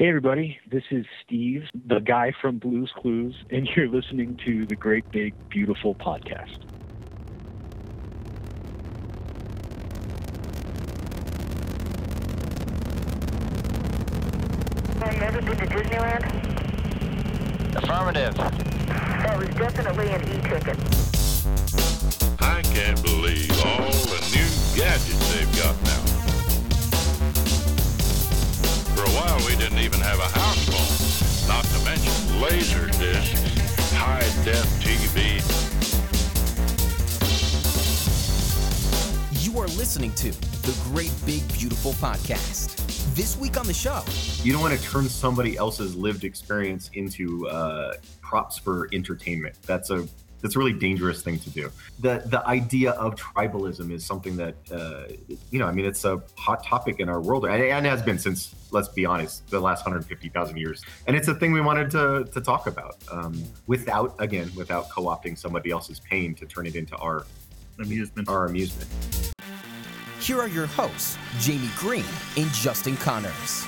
Hey, everybody, this is Steve, the guy from Blues Clues, and you're listening to the Great Big Beautiful Podcast. Have you ever been to Disneyland? Affirmative. That was definitely an e-ticket. I can't believe all the new gadgets they've got now. For a while, we didn't even have a house phone, not to mention laser discs, high def TV. You are listening to the Great Big Beautiful Podcast. This week on the show, you don't want to turn somebody else's lived experience into uh, props for entertainment. That's a that's a really dangerous thing to do. The the idea of tribalism is something that uh, you know. I mean, it's a hot topic in our world, and, and has been since let's be honest, the last 150,000 years. And it's a thing we wanted to to talk about um, without again without co-opting somebody else's pain to turn it into our amusement. Our amusement. Here are your hosts, Jamie Green and Justin Connors.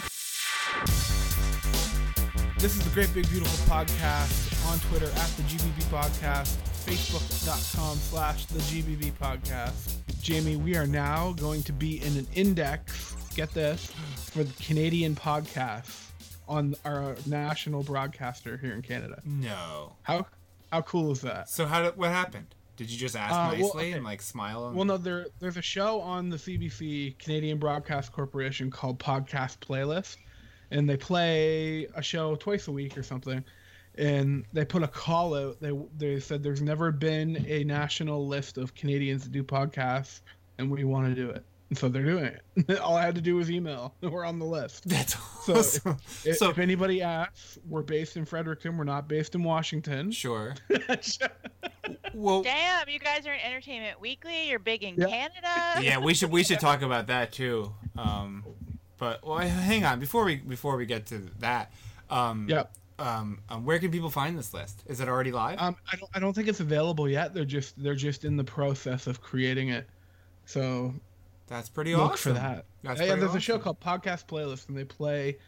This is the Great Big Beautiful Podcast on Twitter at the GBB Podcast, Facebook.com slash the GBB Podcast. Jamie, we are now going to be in an index, get this, for the Canadian podcasts on our national broadcaster here in Canada. No. How how cool is that? So how did, what happened? Did you just ask Uh, nicely well, okay. and like smile? And... Well, no, there there's a show on the CBC Canadian Broadcast Corporation called Podcast Playlist, and they play a show twice a week or something, and they put a call out. They they said there's never been a national list of Canadians that do podcasts, and we want to do it. And so they're doing it. All I had to do was email. We're on the list. That's So, awesome. if, if, So- if anybody asks, we're based in Fredericton. We're not based in Washington. Sure. well, Damn, you guys are in Entertainment Weekly. You're big in Yeah. Canada. yeah, we should we should talk about that too. Um, but well, hang on before we before we get to that. Um, Yep. Um, um, where can people find this list? Is it already live? Um, I don't, I don't think it's available yet. They're just they're just in the process of creating it. So That's pretty look awesome. for that. That's yeah, there's a show called Podcast Playlist, and they play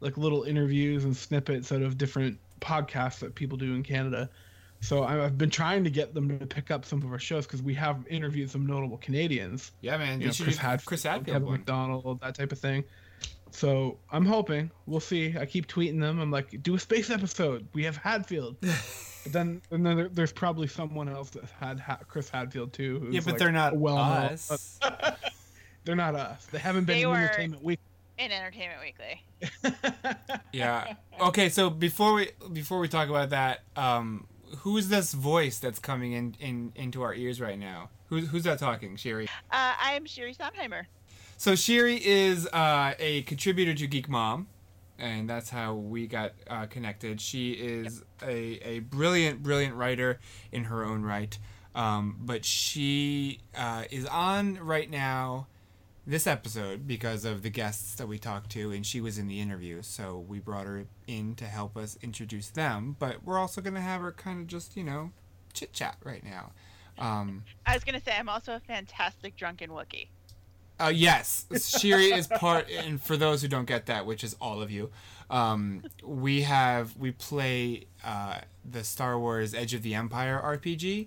like little interviews and snippets out of different podcasts that people do in Canada. So I've been trying to get them to pick up some of our shows because we have interviewed some notable Canadians. Yeah, man. You You know, Chris Hadfield, Chris Hadfield Kevin one. McDonald, that type of thing. So I'm hoping we'll see. I keep tweeting them. I'm like, do a space episode. We have Hadfield. but then, and then there, there's probably someone else that had ha- Chris Hadfield too. Who's Yeah, but like they're not well known. us. They're not us. They haven't been They in Entertainment Weekly. In Entertainment Weekly. yeah. Okay, so before we before we talk about that, um, who's this voice that's coming in, in into our ears right now? Who's who's that talking, Shiri? Uh, I'm Shiri Sondheimer. So Shiri is uh, a contributor to Geek Mom, and that's how we got uh, connected. She is a, a brilliant, brilliant writer in her own right. Um, but she uh, is on right now this episode because of the guests that we talked to, and she was in the interview. So we brought her in to help us introduce them. But we're also going to have her kind of just, you know, chit chat right now. Um, I was gonna say I'm also a fantastic drunken Wookiee. Uh, yes, Shiri is part, and for those who don't get that, which is all of you, um, we have we play uh, the Star Wars Edge of the Empire RPG,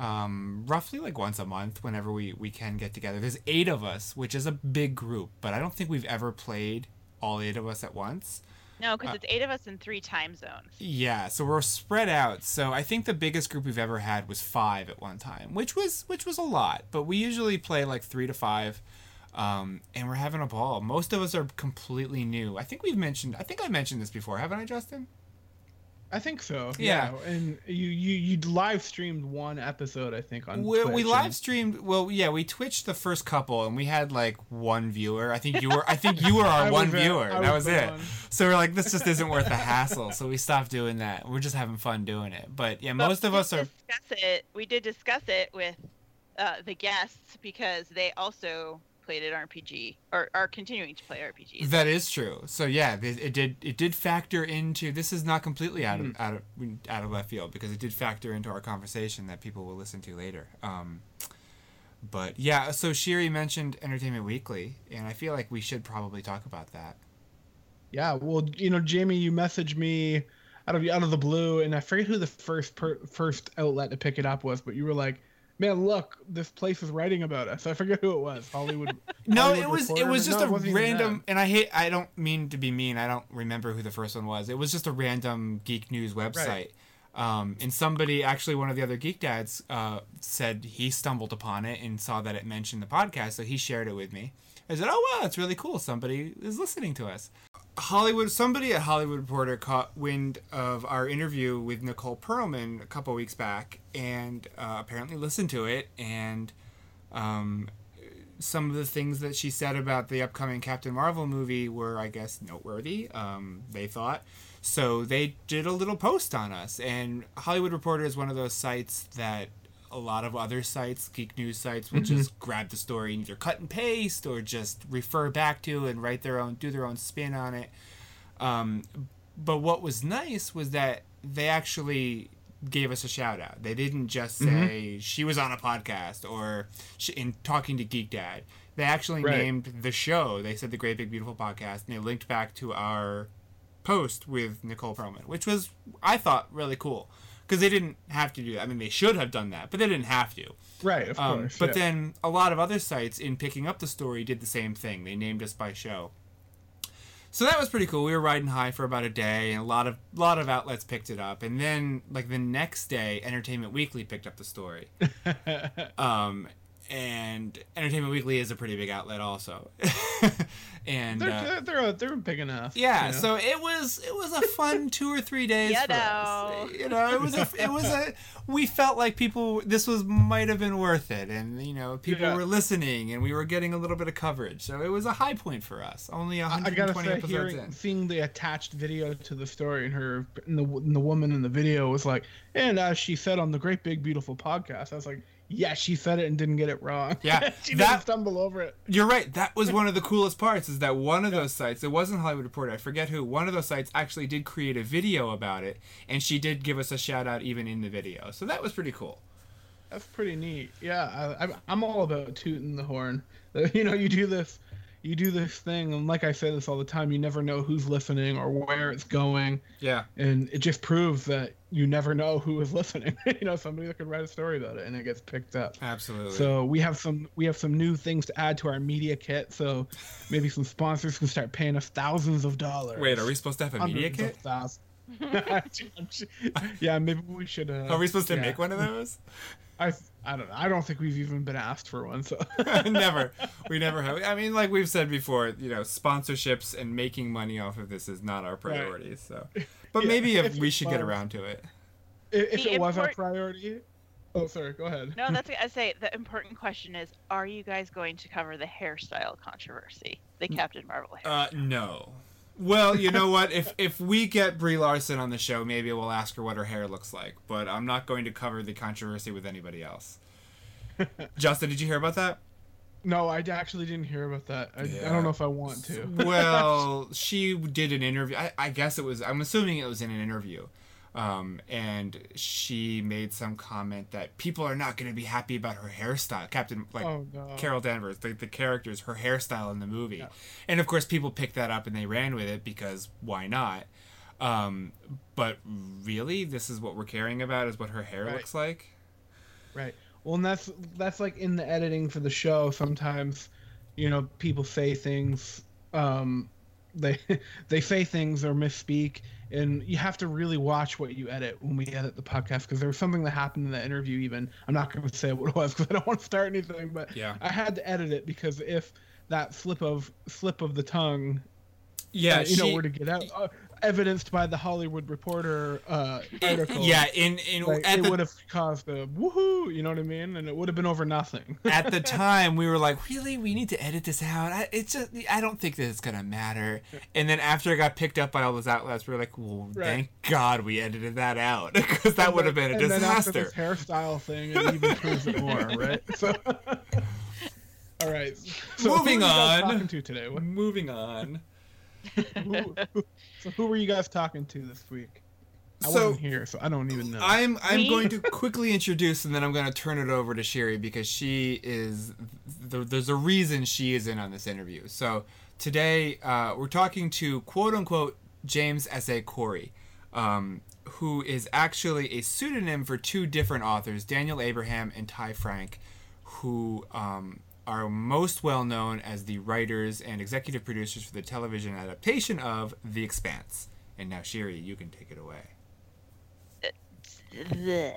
um, roughly like once a month whenever we we can get together. There's eight of us, which is a big group, but I don't think we've ever played all eight of us at once. No, because Uh, it's eight of us in three time zones. Yeah, so we're spread out. So I think the biggest group we've ever had was five at one time, which was which was a lot. But we usually play like three to five, um, and we're having a ball. Most of us are completely new. I think we've mentioned. I think I mentioned this before, haven't I, Justin? I think so. Yeah. Yeah. And you you you live streamed one episode, I think, on We, Twitch. we and- live streamed. Well, yeah, we twitched the first couple, and we had like one viewer. I think you were. I think you were our one was, viewer. I that was was it. one. So we're like, this just isn't worth the hassle. So we stopped doing that. We're just having fun doing it. But yeah, But most of us are. Discuss it. We did discuss it with uh, the guests because they also played an RPG or are continuing to play RPGs. That is true. So yeah, it, it did it did factor into. This is not completely out of out of out of left field because it did factor into our conversation that people will listen to later. Um, but yeah, so Shiri mentioned Entertainment Weekly, and I feel like we should probably talk about that. Yeah, well, you know, Jamie, you messaged me out of out of the blue, and I forget who the first per, first outlet to pick it up was, but you were like, "Man, look, this place is writing about us." I forget who it was. Hollywood. No, Hollywood it was it was just No, a random, and I hate. I don't mean to be mean. I don't remember who the first one was. It was just a random geek news website. Um, and somebody, actually, one of the other geek dads, uh, said he stumbled upon it and saw that it mentioned the podcast, so he shared it with me. I said, "Oh wow, it's really cool. Somebody is listening to us." Hollywood, somebody at Hollywood Reporter caught wind of our interview with Nicole Perlman a couple weeks back, and uh, apparently listened to it and um, some of the things that she said about the upcoming Captain Marvel movie were, I guess, noteworthy. Um, they thought so. They did a little post on us, and Hollywood Reporter is one of those sites that a lot of other sites, geek news sites, will just grab the story and either cut and paste or just refer back to and write their own, do their own spin on it. Um, but what was nice was that they actually gave us a shout out. They didn't just say she was on a podcast or she, in talking to Geek Dad. They actually Right. named the show. They said the Great Big Beautiful Podcast, and they linked back to our post with Nicole Perlman, which was I thought really cool because they didn't have to do that. I mean, they should have done that, but they didn't have to. Right, of Um, course. but yeah. then a lot of other sites, in picking up the story, did the same thing. They named us by show. So that was pretty cool. We were riding high for about a day, and a lot of lot of outlets picked it up. And then, like the next day, Entertainment Weekly picked up the story. um, and Entertainment Weekly is a pretty big outlet, also. and they're, uh, they're, they're they're big enough. yeah, you know? so it was it was a fun two or three days You for know. us. You know, it was a it was a we felt like people this was might have been worth it, and you know people Yeah. were listening, and we were getting a little bit of coverage, so it was a high point for us. Only I I gotta say, episodes hearing, in. seeing the attached video to the story, and her, and the and the woman in the video was like, and as she said on the Great Big Beautiful podcast, I was like, yeah, she said it and didn't get it wrong. Yeah, she that- didn't stumble over it. You're right. That was one of the coolest parts. Is that one of those sites? It wasn't Hollywood Reporter. I forget who. One of those sites actually did create a video about it, and she did give us a shout out even in the video. So that was pretty cool. That's pretty neat. Yeah, I, I'm all about tooting the horn. You know, you do this, you do this thing, and like I say this all the time, you never know who's listening or where it's going, Yeah. and it just proves that you never know who is listening. you know, somebody that could write a story about it, and it gets picked up. Absolutely. So we have some we have some new things to add to our media kit. So maybe some sponsors can start paying us thousands of dollars. Wait, are we supposed to have a media kit? yeah, maybe we should. Uh, Are we supposed to yeah. make one of those? I I don't know. I don't think we've even been asked for one. So never. We never have. I mean, like we've said before, you know, sponsorships and making money off of this is not our priority. So, but Yeah, maybe if if we it should get around to it. if, if The it was our priority, oh sorry, go ahead. No, that's what I say. The important question is: Are you guys going to cover the hairstyle controversy, the Captain Marvel hair? Uh, no. Well, you know what? If if we get Brie Larson on the show, maybe we'll ask her what her hair looks like. But I'm not going to cover the controversy with anybody else. Justin, did you hear about that? No, I actually didn't hear about that. I, I don't know if I want to. well, she did an interview. I, I guess it was. I'm assuming it was in an interview, um, and she made some comment that people are not going to be happy about her hairstyle. Captain, like Oh, no. Carol Danvers, the, the characters, her hairstyle in the movie, and of course, people picked that up and they ran with it because why not? Um, but really, this is what we're caring about is what her hair Right. looks like. Right. Well, and that's that's like in the editing for the show. Sometimes, you know, people say things. Um, they they say things or misspeak, and you have to really watch what you edit when we edit the podcast because there was something that happened in the interview. Even I'm not going to say what it was because I don't want to start anything. But Yeah. I had to edit it because if that slip of slip of the tongue, Yeah, uh, you know, she- were to get out, uh, evidenced by the Hollywood Reporter uh, article. yeah, in in Like, it the would have caused a woohoo, you know what I mean? And it would have been over nothing. at the time we were like really we need to edit this out I, it's just i don't think that it's gonna matter and then after it got picked up by all those outlets we were like well Right. thank god we edited that out because that would have been a and then after disaster this hairstyle thing, it even proves it more, right? So, all right. So Moving who are you guys on. Talking to today? Moving on who, who- so who were you guys talking to this week? I So- wasn't here, so I don't even know. i'm i'm Me? going to quickly introduce and then i'm going to turn it over to shiri because she is th- there's a reason she is in on this interview so today uh, we're talking to quote unquote James S.A. Corey, um, who is actually a pseudonym for two different authors, Daniel Abraham and Ty Franck, who um, are most well known as the writers and executive producers for the television adaptation of The Expanse. And now, Shiri, you can take it away.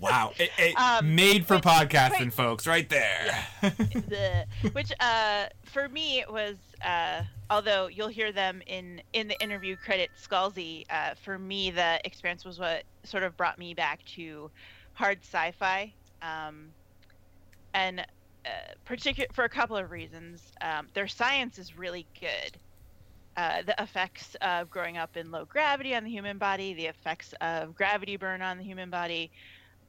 Wow, it, it Um, made for wait, podcasting, folks, right there. the which uh for me it was uh although you'll hear them in in the interview credit Scalzi uh for me the experience was what sort of brought me back to hard sci-fi um and uh, particular for a couple of reasons um their science is really good uh, the effects of growing up in low gravity on the human body, the effects of gravity burn on the human body,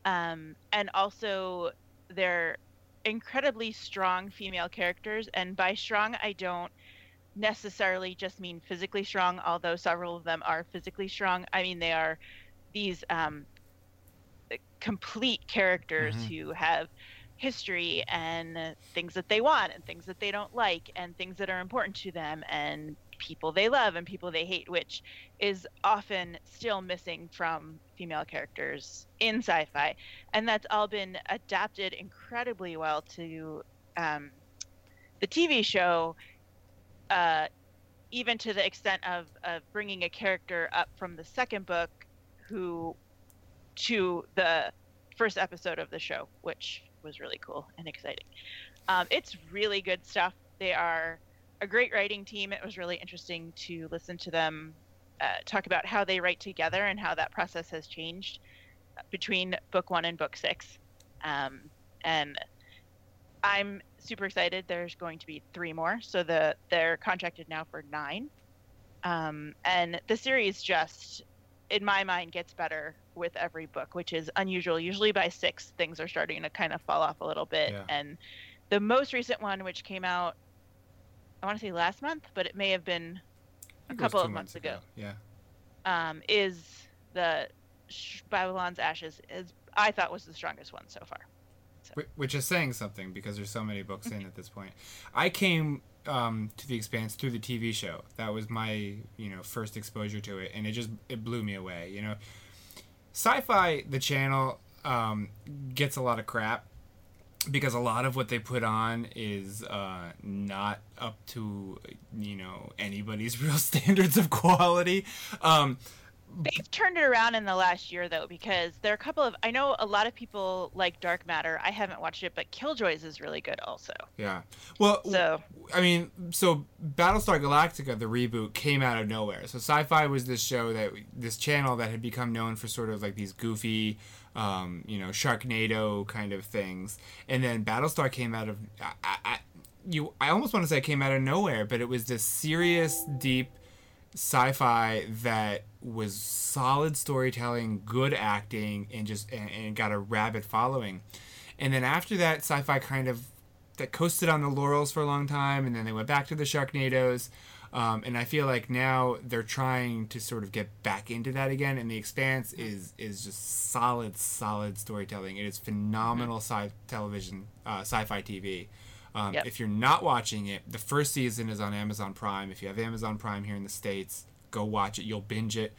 um, and also their incredibly strong female characters. And by strong, I don't necessarily just mean physically strong, although several of them are physically strong. I mean, they are these um, complete characters Mhm. who have history and things that they want and things that they don't like and things that are important to them and people they love and people they hate which is often still missing from female characters in sci-fi. And that's all been adapted incredibly well to um, the tv show uh, even to the extent of, of bringing a character up from the second book who to the first episode of the show which was really cool and exciting. Um, it's really good stuff. They are a great writing team. It was really interesting to listen to them uh, talk about how they write together and how that process has changed between book one and book six. Um, and i'm super excited. There's going to be three more. So the they're contracted now for nine. Um, and the series just in my mind gets better with every book which is unusual usually by six things are starting to kind of fall off a little bit Yeah. and the most recent one which came out i want to say last month but it may have been a think it was couple of months ago Yeah. um, is the Babylon's Ashes is I thought was the strongest one so far. Wh- which is saying something because there's so many books in at this point. I came um, to the Expanse through the TV show. That was my you know first exposure to it, and it just it blew me away. You know, Sci-Fi the channel um, gets a lot of crap because a lot of what they put on is uh, not up to you know anybody's real standards of quality. Um, They've turned it around in the last year though because there are a couple of I know a lot of people like Dark Matter. I haven't watched it, but Killjoys is really good also. Yeah. Well, So- I mean, so Battlestar Galactica, the reboot, came out of nowhere. So Sci-Fi was this show that this channel that had become known for sort of like these goofy, um, you know, Sharknado kind of things, and then Battlestar came out of I, I, I- you. I almost want to say it came out of nowhere, but it was this serious, deep sci-fi that was solid storytelling, good acting, and just and, and got a rabid following. And then after that, sci-fi kind of that coasted on the laurels for a long time, and then they went back to the Sharknadoes. Um, and I feel like now they're trying to sort of get back into that again. And The Expanse is is just solid, solid storytelling. It is phenomenal sci television, uh, sci-fi TV. Um, Yep. If you're not watching it, the first season is on Amazon Prime. If you have Amazon Prime here in the states, go watch it. You'll binge it.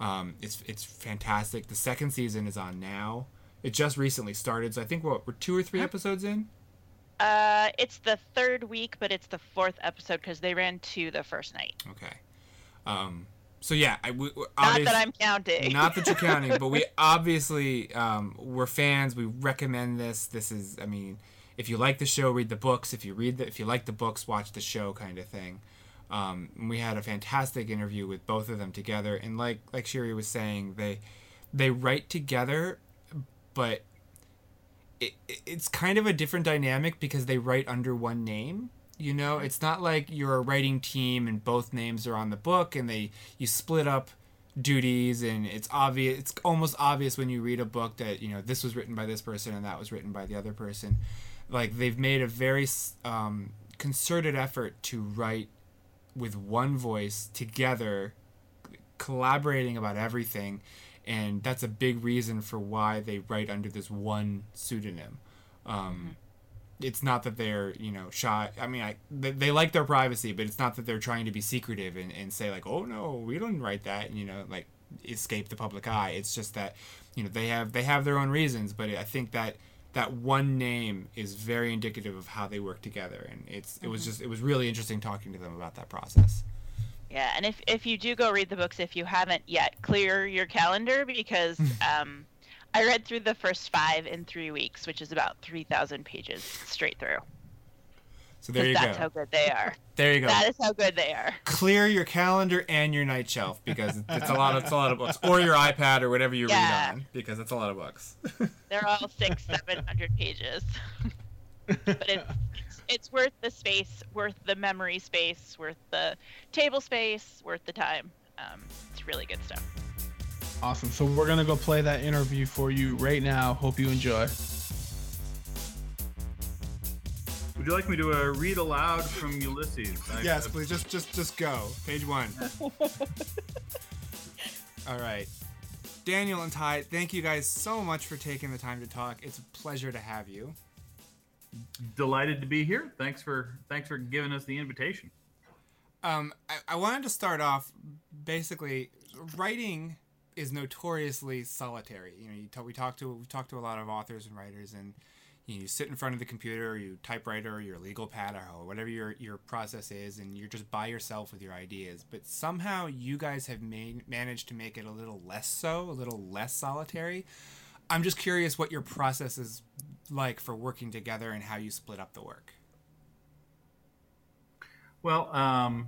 Um, it's it's fantastic. The second season is on now. It just recently started, so I think what we're two or three episodes in. Uh, it's the third week, but it's the fourth episode because they ran two the first night. Okay. Um, so yeah, I, we, Not that I'm counting. Not that you're counting, but we obviously um, we're fans. We recommend this. This is, I mean, if you like the show, read the books. If you read the, if you like the books, watch the show, kind of thing. Um, and we had a fantastic interview with both of them together, and like like Shiri was saying, they they write together, but it, it- it's kind of a different dynamic because they write under one name. You know, it's not like you're a writing team and both names are on the book and they you split up duties and it's obvious it's almost obvious when you read a book that you know this was written by this person and that was written by the other person. Like they've made a very um, concerted effort to write with one voice together collaborating about everything and that's a big reason for why they write under this one pseudonym um, it's not that they're you know shy. I mean, I they, they like their privacy, but it's not that they're trying to be secretive and, and say like, oh no, we don't write that, and you know, like escape the public eye. It's just that you know they have they have their own reasons, but I think that that one name is very indicative of how they work together, and it's it was just it was really interesting talking to them about that process. Yeah, and if if you do go read the books, if you haven't yet, clear your calendar because um, I read through the first five in three weeks, which is about three thousand pages straight through. So there 'Cause you that's go. how good they are. There you go. That is how good they are. Clear your calendar and your night shelf because it's a lot. Of, it's a lot of books, or your iPad or whatever you Yeah. read on because it's a lot of books. They're all six, seven hundred pages. but it's, it's it's worth the space, worth the memory space, worth the table space, worth the time. Um, it's really good stuff. Awesome. So we're gonna go play that interview for you right now. Hope you enjoy. Would you like me to uh, read aloud from Ulysses? I- yes, please just just just go. Page one. All right. Daniel and Ty, thank you guys so much for taking the time to talk. It's a pleasure to have you. Delighted to be here. Thanks for thanks for giving us the invitation. Um, I, I wanted to start off basically writing is notoriously solitary. You know, you talk, we talk to we talk to a lot of authors and writers, and you, sit in front of the computer, or you typewriter, or your legal pad, or whatever your your process is, and you're just by yourself with your ideas. But somehow you guys have made managed to make it a little less so, a little less solitary. I'm just curious what your process is like for working together and how you split up the work. Well, um,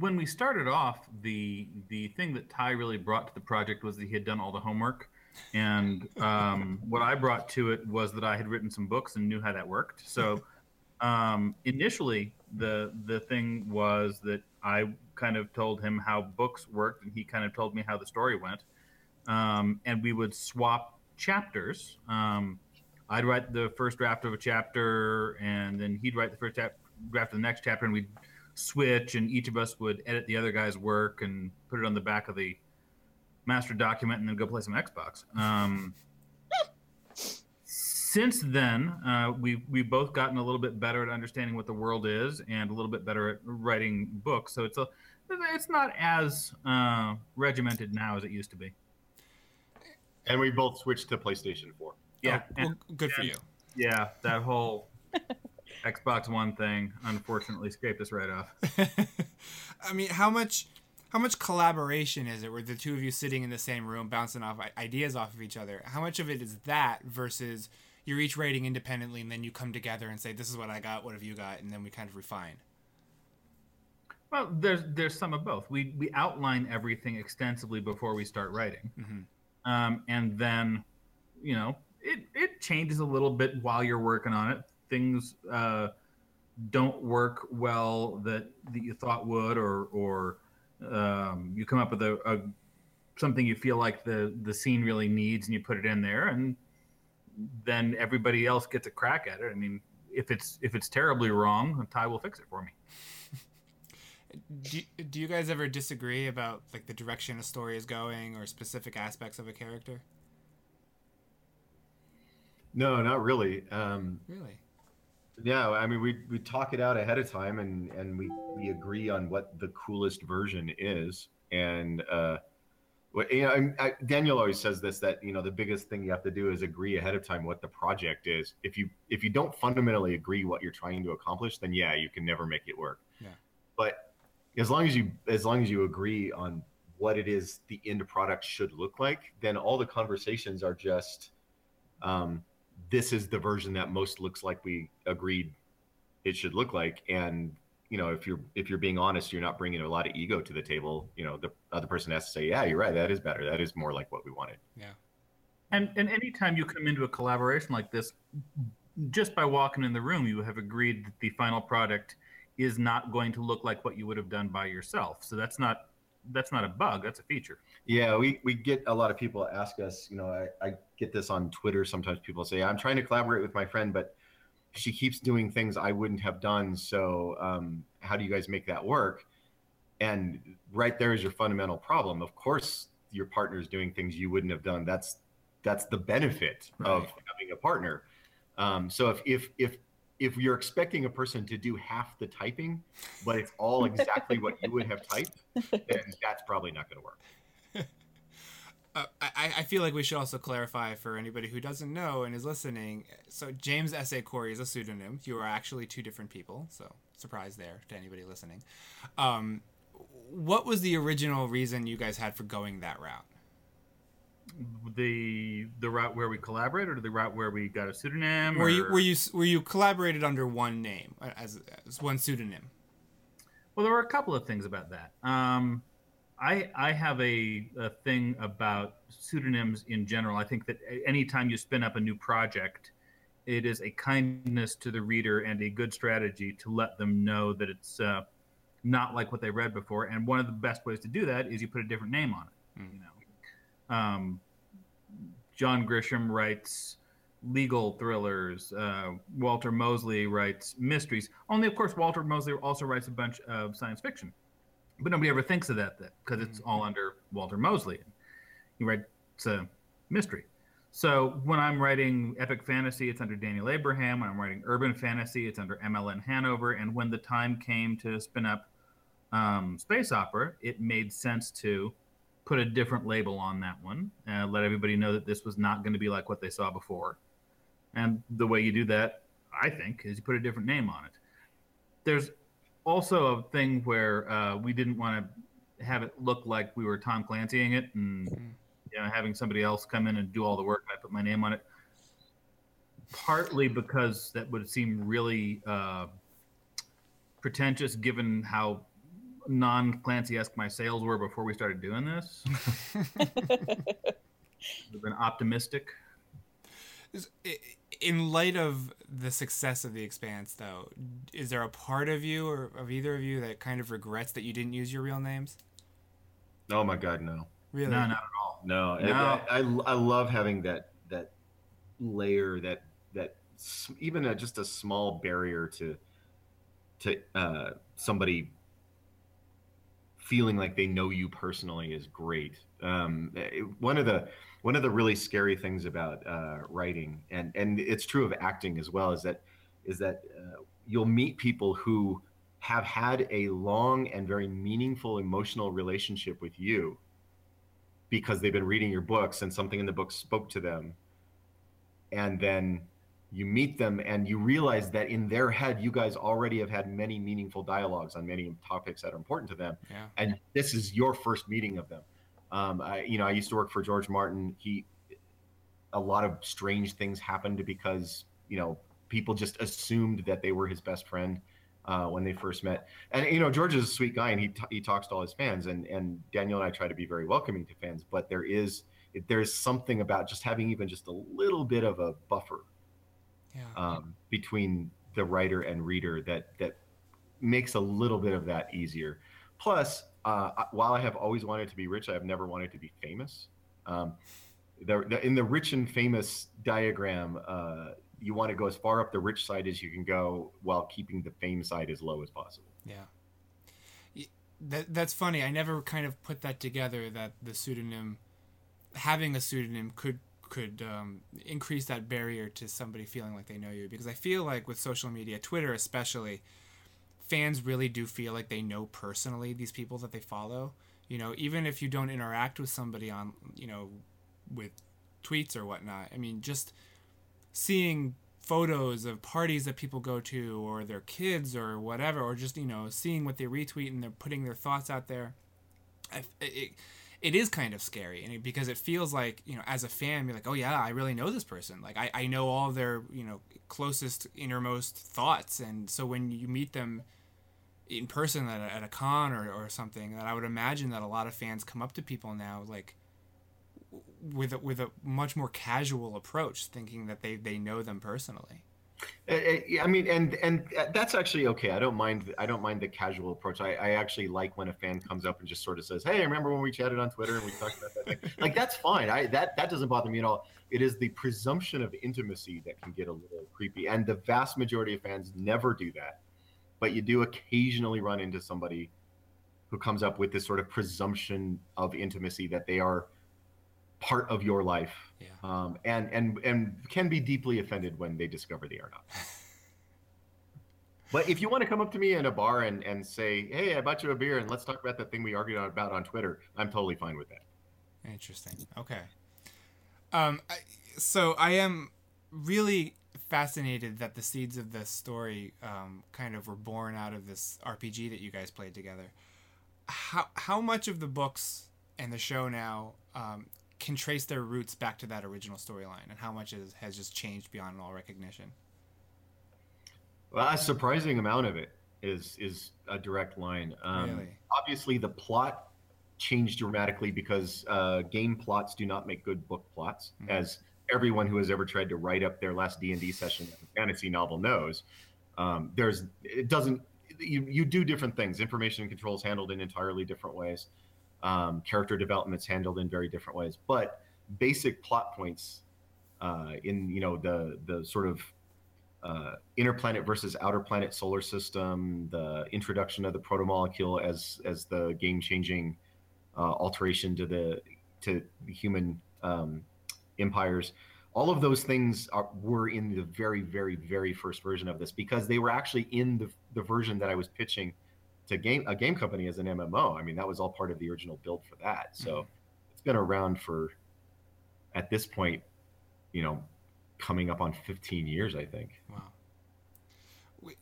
when we started off, the the thing that Ty really brought to the project was that he had done all the homework, and um, what I brought to it was that I had written some books and knew how that worked. So um, initially, the the thing was that I kind of told him how books worked, and he kind of told me how the story went, um, and we would swap chapters. Um, I'd write the first draft of a chapter, and then he'd write the first chap- draft of the next chapter, and we'd switch, and each of us would edit the other guy's work and put it on the back of the master document, and then go play some Xbox. Um, since then, uh, we've we've both gotten a little bit better at understanding what the world is, and a little bit better at writing books. So it's a it's not as uh, regimented now as it used to be. And we both switched to PlayStation 4. Yeah, Oh, well, good for and- you. Yeah, that whole Xbox One thing unfortunately scraped us right off. I mean, how much how much collaboration is it where the two of you sitting in the same room bouncing off ideas off of each other? How much of it is that versus you're each writing independently and then you come together and say, "This is what I got. What have you got?" and then we kind of refine. Well, there's there's some of both. We we outline everything extensively before we start writing, um, and then, you know, it it changes a little bit while you're working on it. Things uh, don't work well that that you thought would, or or um, you come up with a, a something you feel like the the scene really needs, and you put it in there, and then everybody else gets a crack at it. I mean, if it's if it's terribly wrong, Ty will fix it for me. Do, do you guys ever disagree about like the direction a story is going or specific aspects of a character? No, not really. Um, Really? Yeah, I mean, we we talk it out ahead of time, and and we we agree on what the coolest version is, and uh, what you know, I, I, Daniel always says this that you know the biggest thing you have to do is agree ahead of time what the project is. If you if you don't fundamentally agree what you're trying to accomplish, then yeah, you can never make it work. Yeah. But as long as you as long as you agree on what it is the end product should look like, then all the conversations are just um, this is the version that most looks like we agreed it should look like. And you know if you're if you're being honest you're not bringing a lot of ego to the table. You know the other person has to say yeah you're right. That is better. That is more like what we wanted. Yeah. And and anytime you come into a collaboration like this, just by walking in the room, you have agreed that the final product is not going to look like what you would have done by yourself. So that's not that's not a bug. That's a feature. yeah we we get a lot of people ask us you know i, I get this on twitter sometimes people say i'm trying to collaborate with my friend but she keeps doing things i wouldn't have done so um, how do you guys make that work and right there is your fundamental problem of course your partner is doing things you wouldn't have done that's that's the benefit of having a partner um, so if if if if you're expecting a person to do half the typing, but it's all exactly what you would have typed, then that's probably not going to work. Uh, I, I feel like we should also clarify for anybody who doesn't know and is listening. So James S. A. Corey is a pseudonym. You are actually two different people. So surprise there to anybody listening. Um, what was the original reason you guys had for going that route? The the route where we collaborated, or the route where we got a pseudonym? Were you were you were you collaborated under one name uh, as, as one pseudonym? Well, there were a couple of things about that. Um, I I have a, a thing about pseudonyms in general. I think that anytime you spin up a new project, it is a kindness to the reader and a good strategy to let them know that it's uh, not like what they read before. And one of the best ways to do that is you put a different name on it. You know, um, John Grisham writes legal thrillers. Uh, Walter Mosley writes mysteries. Only, of course, Walter Mosley also writes a bunch of science fiction, but nobody ever thinks of that because it's all under Walter Mosley. He writes a mystery. So when I'm writing epic fantasy, it's under Daniel Abraham. When I'm writing urban fantasy, it's under MLN Hanover. And when the time came to spin up um, space opera, it made sense to put a different label on that one, and let everybody know that this was not going to be like what they saw before. And the way you do that, I think, is you put a different name on it. There's also a thing where uh, we didn't want to have it look like we were Tom Clancying it and you know having somebody else come in and do all the work. I put my name on it, partly because that would seem really uh, pretentious, given how non Clancy esque my sales were before we started doing this. We've been optimistic. In light of the success of the Expanse, though, is there a part of you or of either of you that kind of regrets that you didn't use your real names? Oh my God, no. Really? No, not at all. No, No. I, I, I love having that that layer that that even a, just a small barrier to to uh, somebody feeling like they know you personally is great. Um, it- one of the one of the really scary things about uh, writing, and and it's true of acting as well, is that is that uh, you'll meet people who have had a long and very meaningful emotional relationship with you because they've been reading your books and something in the book spoke to them and then you meet them and you realize that in their head you guys already have had many meaningful dialogues on many topics that are important to them Yeah. and this is your first meeting of them um, I, you know i used to work for george martin he a lot of strange things happened because you know people just assumed that they were his best friend uh, when they first met. And you know, George is a sweet guy, and he t- he talks to all his fans. And and Daniel and I try to be very welcoming to fans, but there is there's something about just having even just a little bit of a buffer Yeah. um, between the writer and reader that that makes a little bit of that easier. Plus, uh, while I have always wanted to be rich, I have never wanted to be famous. Um, the, the, in the rich and famous diagram, uh, you want to go as far up the rich side as you can go, while keeping the fame side as low as possible. Yeah. That that's funny. I never kind of put that together. That the pseudonym, having a pseudonym, could could um, increase that barrier to somebody feeling like they know you. Because I feel like with social media, Twitter especially, fans really do feel like they know personally these people that they follow. You know, even if you don't interact with somebody on, you know, with tweets or whatnot. I mean, just seeing photos of parties that people go to or their kids or whatever or just you know seeing what they retweet and they're putting their thoughts out there I, it, it is kind of scary and it, because it feels like you know as a fan you're like oh yeah i really know this person like I, I know all their you know closest innermost thoughts and so when you meet them in person at a, at a con or, or something that i would imagine that a lot of fans come up to people now like with a, with a much more casual approach, thinking that they, they know them personally. Uh, uh, I mean, and and that's actually okay. I don't mind. I don't mind the casual approach. I, I actually like when a fan comes up and just sort of says, "Hey, remember when we chatted on Twitter and we talked about that?" Thing? like that's fine. I that that doesn't bother me at all. It is the presumption of intimacy that can get a little creepy, and the vast majority of fans never do that. But you do occasionally run into somebody who comes up with this sort of presumption of intimacy that they are part of your life Yeah. um, and and and can be deeply offended when they discover they are not But if you want to come up to me in a bar and, and say, hey, I bought you a beer and let's talk about that thing we argued about on Twitter, I'm totally fine with that. Interesting. Okay. Um, I, so I am really fascinated that the seeds of this story um, kind of were born out of this RPG that you guys played together. How how much of the books and the show now um, can trace their roots back to that original storyline, and how much is, has just changed beyond all recognition? Well, a surprising amount of it is is a direct line. Um, Really? Obviously, the plot changed dramatically because uh, game plots do not make good book plots, Mhm. as everyone who has ever tried to write up their last D and D session as a fantasy novel knows. Um, there's it doesn't you you do different things. Information control is handled in entirely different ways. Um, character development's handled in very different ways, but basic plot points uh, in you know the the sort of uh, inner planet versus outer planet solar system, the introduction of the protomolecule as as the game changing uh, alteration to the to human um, empires. All of those things are, were in the very, very, very first version of this because they were actually in the, the version that I was pitching to game a game company as an MMO. I mean, that was all part of the original build for that. So it's been around for, at this point, you know, coming up on 15 years, I think. Wow. We,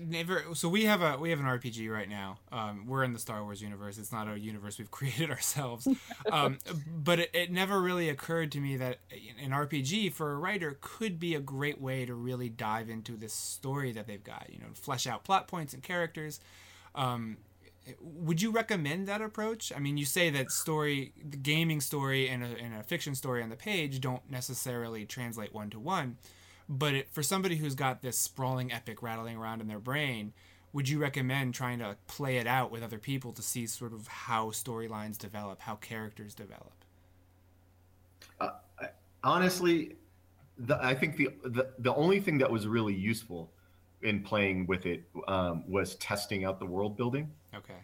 never. So we have a we have an RPG right now. Um, we're in the Star Wars universe. It's not a universe we've created ourselves. Um, but it, it never really occurred to me that an RPG for a writer could be a great way to really dive into this story that they've got. You know, flesh out plot points and characters. Um, would you recommend that approach? I mean, you say that story, the gaming story and a, and a fiction story on the page don't necessarily translate one to one, but it, for somebody who's got this sprawling epic rattling around in their brain, would you recommend trying to play it out with other people to see sort of how storylines develop, how characters develop? honestly, the, I think the, the the only thing that was really useful in playing with it um, was testing out the world building, Okay.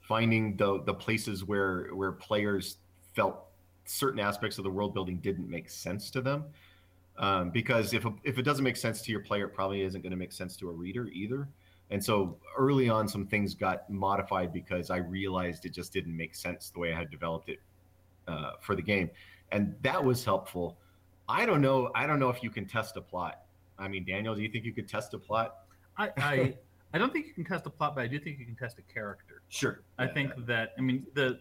finding the the places where where players felt certain aspects of the world building didn't make sense to them. Um, because if if it doesn't make sense to your player, it probably isn't going to make sense to a reader either. And so early on, some things got modified because I realized it just didn't make sense the way I had developed it uh, for the game, and that was helpful. I don't know. I don't know if you can test a plot. I mean, Daniel, do you think you could test a plot? I, I I don't think you can test a plot, but I do think you can test a character. Sure. I Yeah, think that I mean the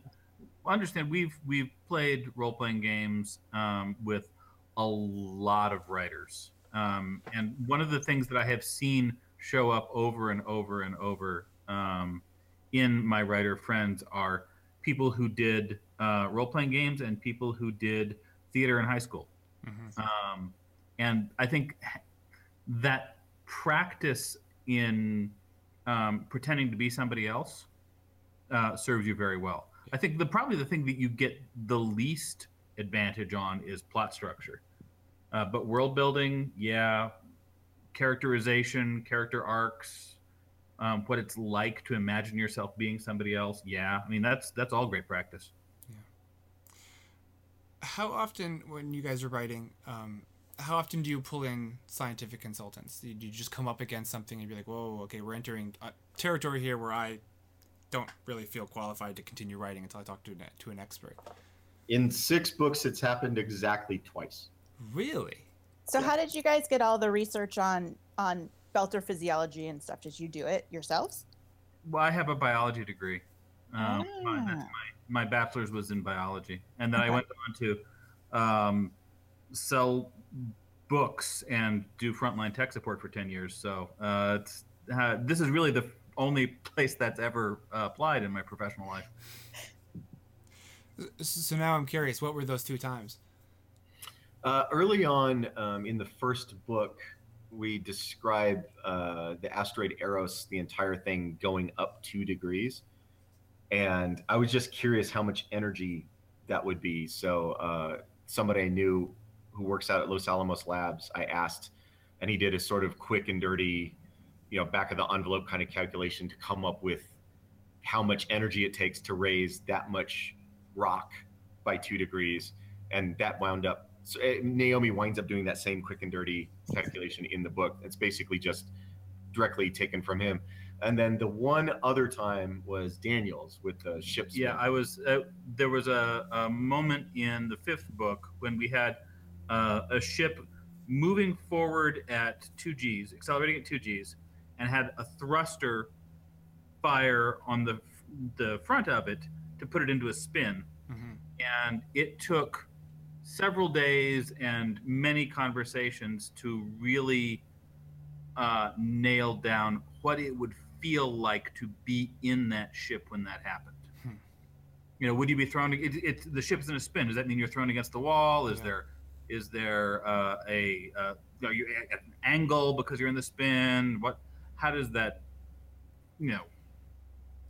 understand we've we've played role playing games um, with a lot of writers, um, and one of the things that I have seen show up over and over and over um, in my writer friends are people who did uh, role playing games and people who did theater in high school. Mm-hmm. Um, and I think that practice in um, pretending to be somebody else uh, serves you very well. I think the probably the thing that you get the least advantage on is plot structure, uh, but world building, yeah, characterization, character arcs, um, what it's like to imagine yourself being somebody else, yeah. I mean that's that's all great practice. Yeah. How often, when you guys are writing, um, how often do you pull in scientific consultants? Do you just come up against something and be like, "Whoa, okay, we're entering uh, territory here where I don't really feel qualified to continue writing until I talk to an, to an expert." In six books, it's happened exactly twice. Really? So how did you guys get all the research on on belter physiology and stuff? Did you do it yourselves? Well, I have a biology degree. Um, my, Ah. that's my, my bachelor's was in biology, and then I went on to um, sell books and do frontline tech support for ten years. So uh, it's uh, this is really the only place that's ever uh, applied in my professional life. So now I'm curious, what were those two times? Uh, early on um, in the first book, we describe uh, the asteroid Eros, the entire thing going up two degrees. And I was just curious how much energy that would be. So, uh, somebody I knew who works out at Los Alamos Labs, I asked, and he did a sort of quick and dirty, you know, back of the envelope kind of calculation to come up with how much energy it takes to raise that much rock by two degrees. And that wound up so uh, Naomi winds up doing that same quick and dirty calculation in the book. It's basically just directly taken from him. And then the one other time was Daniel's with the ship's. Yeah, I was. Uh, there was a, a moment in the fifth book when we had uh, a ship moving forward at two Gs, accelerating at two Gs, and had a thruster fire on the the front of it to put it into a spin. Mhm. And it took several days and many conversations to really uh, nail down what it would feel like to be in that ship when that happened. Hmm. You know, would you be thrown? It, it, the ship's in a spin. Does that mean you're thrown against the wall? Is Yeah. there is there uh, a uh, are you at an angle because you're in the spin? What? How does that? You know,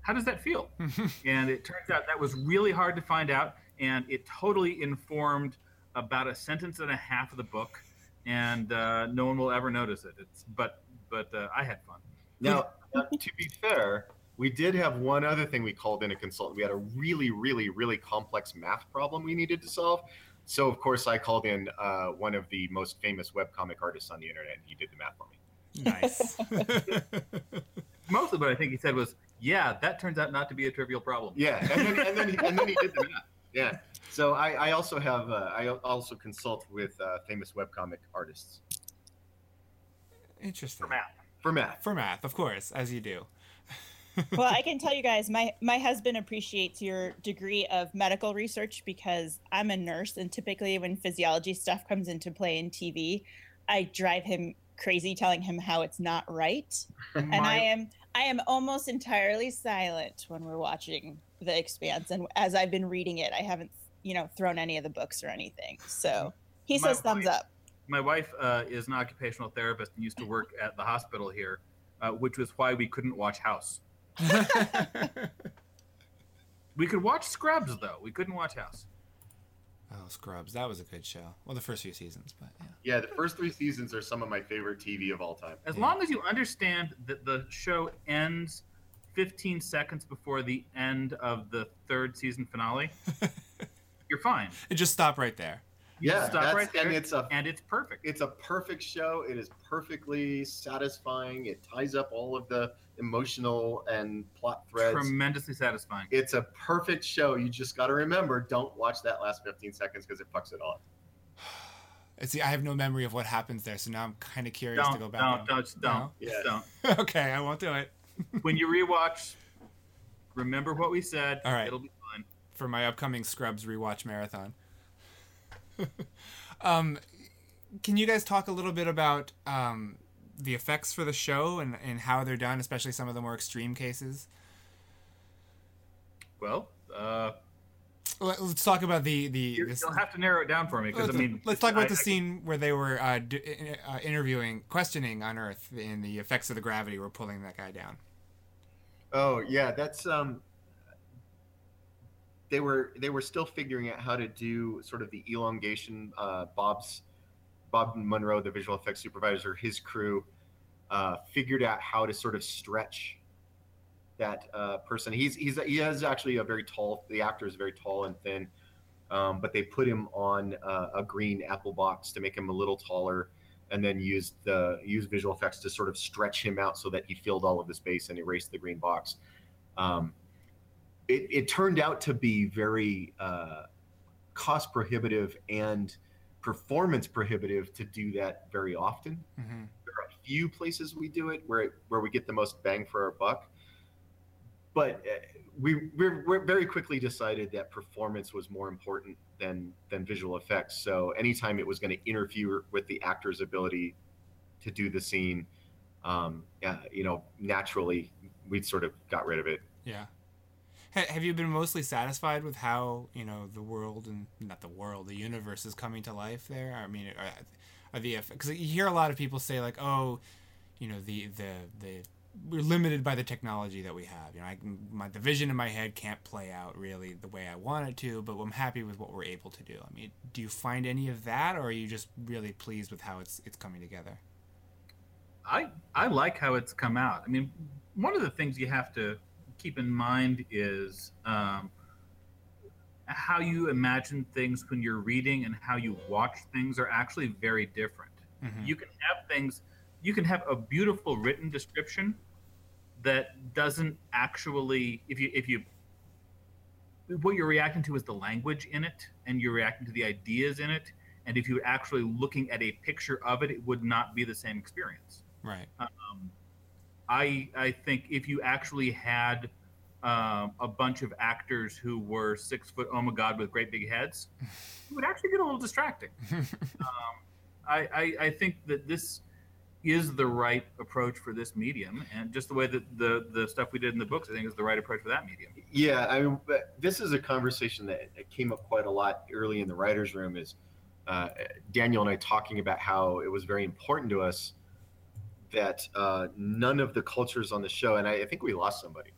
how does that feel? and it turns out that was really hard to find out, and it totally informed about a sentence and a half of the book, and uh, no one will ever notice it. It's but but uh, I had fun. Now, now, to be fair, we did have one other thing we called in a consultant. We had a really, really, really complex math problem we needed to solve. So, of course, I called in uh, one of the most famous webcomic artists on the internet, and he did the math for me. nice. Mostly, what I think he said was, "Yeah, that turns out not to be a trivial problem." Yeah, and then and then, and then he did the math. Yeah. So I, I also have uh, I also consult with uh, famous webcomic artists Interesting. For math. for math. For math, of course, as you do. Well, I can tell you guys, my my husband appreciates your degree of medical research because I'm a nurse, and typically when physiology stuff comes into play in TV, I drive him crazy telling him how it's not right, and I am I am almost entirely silent when we're watching The Expanse, and as I've been reading it, I haven't you know thrown any of the books or anything, so he My says thumbs up. my wife uh, is an occupational therapist and used to work at the hospital here, uh, which was why we couldn't watch House. We could watch Scrubs though. We couldn't watch House. oh, Scrubs. That was a good show. Well, the first few seasons, but yeah. Yeah, the first three seasons are some of my favorite TV of all time. As Yeah. long as you understand that the show ends 15 seconds before the end of the third season finale, you're fine. And just stop right there. You Yeah, stop that's- right there, and it's a and it's perfect. it's a perfect show. It is perfectly satisfying. It ties up all of the emotional and plot threads. tremendously satisfying. It's a perfect show. You just got to remember, don't watch that last 15 seconds because it fucks it all up. See, I have no memory of what happens there, so now I'm kind of curious to Don't, go back. don't, don't, just don't, No? just Yeah. don't. okay, I won't do it. When you rewatch, remember what we said. All right. It'll be fine. for my upcoming Scrubs rewatch marathon. um, can you guys talk a little bit about um, the effects for the show and, and how they're done, especially some of the more extreme cases? Well, uh, Let- Let's talk about the the. this- you'll have to narrow it down for me because I mean, let's talk about I- the I- scene where they were uh, d- uh, interviewing, questioning on Earth, and the effects of the gravity were pulling that guy down. Oh yeah, that's um. They were they were still figuring out how to do sort of the elongation. Uh, Bob's Bob Monroe, the visual effects supervisor, his crew uh, figured out how to sort of stretch that uh, person. He's he's he has actually a very tall. The actor is very tall and thin, um, but they put him on uh, a green apple box to make him a little taller, and then used the used visual effects to sort of stretch him out so that he filled all of the space and erased the green box. Um, it, it turned out to be very uh, cost prohibitive and performance prohibitive to do that very often hmm there are a few places we do it where it, where we get the most bang for our buck. But uh, we we're, we're very quickly decided that performance was more important than than visual effects. So anytime it was going to interfere with the actor's ability to do the scene, um, you know, naturally we sort of got rid of it. Yeah. Ha- Have you been mostly satisfied with how you know the world and not the world, the universe is coming to life there? I mean, are, are the because you hear a lot of people say like, oh, you know, the the the we're limited by the technology that we have. You know, I can, my the vision in my head can't play out really the way I want it to, but I'm happy with what we're able to do. I mean, do you find any of that, or are you just really pleased with how it's it's coming together? I I like how it's come out. I mean, one of the things you have to keep in mind is um, how you imagine things when you're reading and how you watch things are actually very different. Mhm. You can have things you can have a beautiful written description that doesn't actually if you if you what you're reacting to is the language in it and you're reacting to the ideas in it and if you were actually looking at a picture of it it would not be the same experience Right. um, I I think if you actually had um, a bunch of actors who were six foot oh my god with great big heads, it would actually get a little distracting. um, I, I I think that this is the right approach for this medium, and just the way that the the stuff we did in the books, I think is the right approach for that medium. Yeah, I mean, this is a conversation that that came up quite a lot early in the writers' room. Is uh, Daniel and I talking about how it was very important to us that uh, none of the cultures on the show, and I, I think we lost somebody.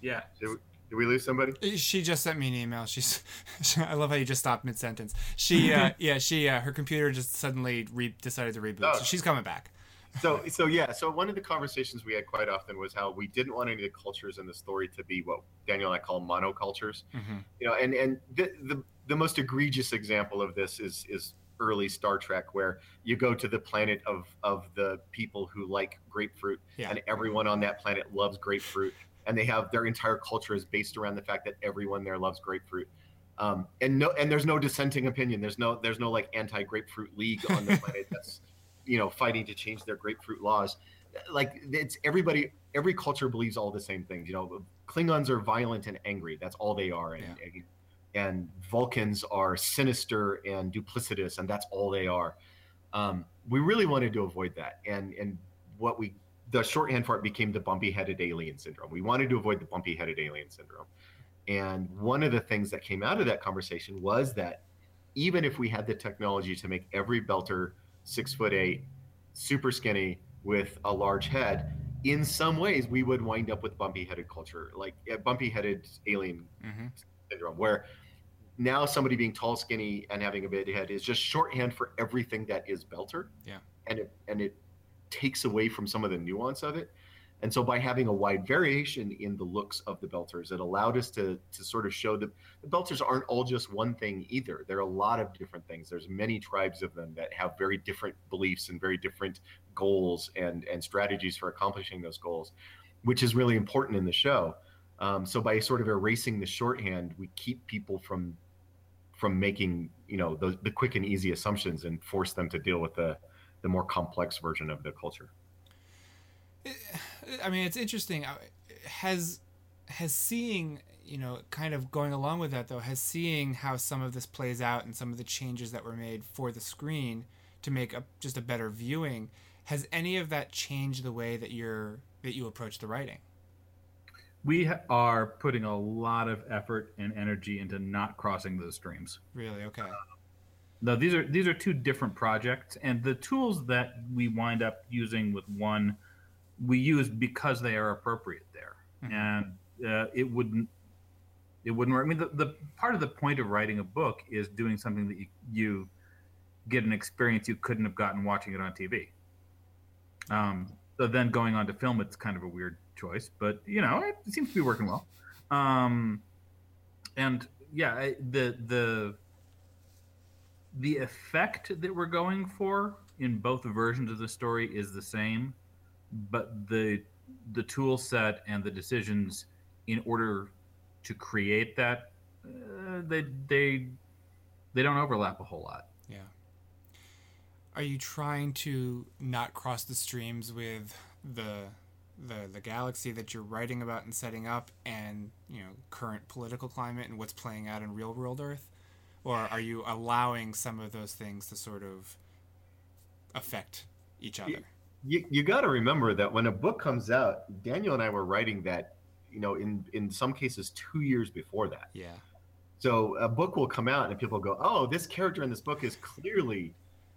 Yeah. Did we, did we lose somebody? She just sent me an email. She's, I love how you just stopped mid sentence. She, uh, yeah, she, uh, her computer just suddenly re- decided to reboot, Oh. so she's coming back. so so yeah so one of the conversations we had quite often was how we didn't want any of the cultures in the story to be what daniel and i call monocultures Mhm. you know and and the, the the most egregious example of this is is early star trek where you go to the planet of of the people who like grapefruit Yeah. and everyone on that planet loves grapefruit and they have their entire culture is based around the fact that everyone there loves grapefruit. Um, and no and there's no dissenting opinion. There's no there's no like anti grapefruit league on the planet that's you know fighting to change their grapefruit laws. Like it's everybody every culture believes all the same things you know klingons are violent and angry. That's all they are. And and, and vulcans are sinister and duplicitous and that's all they are. Um, we really wanted to avoid that and and what we the shorthand for it became the bumpy headed alien syndrome. We wanted to avoid the bumpy headed alien syndrome. And one of the things that came out of that conversation was that even if we had the technology to make every belter six foot eight, super skinny with a large head, in some ways we would wind up with bumpy headed culture, like uh, bumpy headed alien Mhm. Syndrome, where now somebody being tall, skinny, and having a big head is just shorthand for everything that is belter. Yeah. And it and it takes away from some of the nuance of it. And so by having a wide variation in the looks of the belters, it allowed us to to sort of show that the belters aren't all just one thing either. There are a lot of different things. There's many tribes of them that have very different beliefs and very different goals and and strategies for accomplishing those goals, which is really important in the show. Um, so by sort of erasing the shorthand, we keep people from from making you know the, the quick and easy assumptions and force them to deal with the the more complex version of the culture. I mean, it's interesting. Has has seeing you know kind of going along with that though has seeing how some of this plays out and some of the changes that were made for the screen to make a, just a better viewing has any of that changed the way that you're that you approach the writing We are putting a lot of effort and energy into not crossing those streams. really okay No, these are these are two different projects, and the tools that we wind up using with one, we use because they are appropriate there, and uh, it wouldn't it wouldn't work. I mean, the, the part of the point of writing a book is doing something that you, you get an experience you couldn't have gotten watching it on TV. Um, so then going on to film, it's kind of a weird choice, but you know, it seems to be working well. Um, and yeah, I- the the the effect that we're going for in both versions of the story is the same, but the the tool set and the decisions in order to create that uh, they they they don't overlap a whole lot. yeah are you trying to not cross the streams with the the the galaxy that you're writing about and setting up and you know current political climate and what's playing out in real world earth? Or are you allowing some of those things to sort of affect each other? You, you got to remember that when a book comes out, Daniel and I were writing that, you know, in in some cases two years before that. yeah. So a book will come out and people go, "Oh, this character in this book is clearly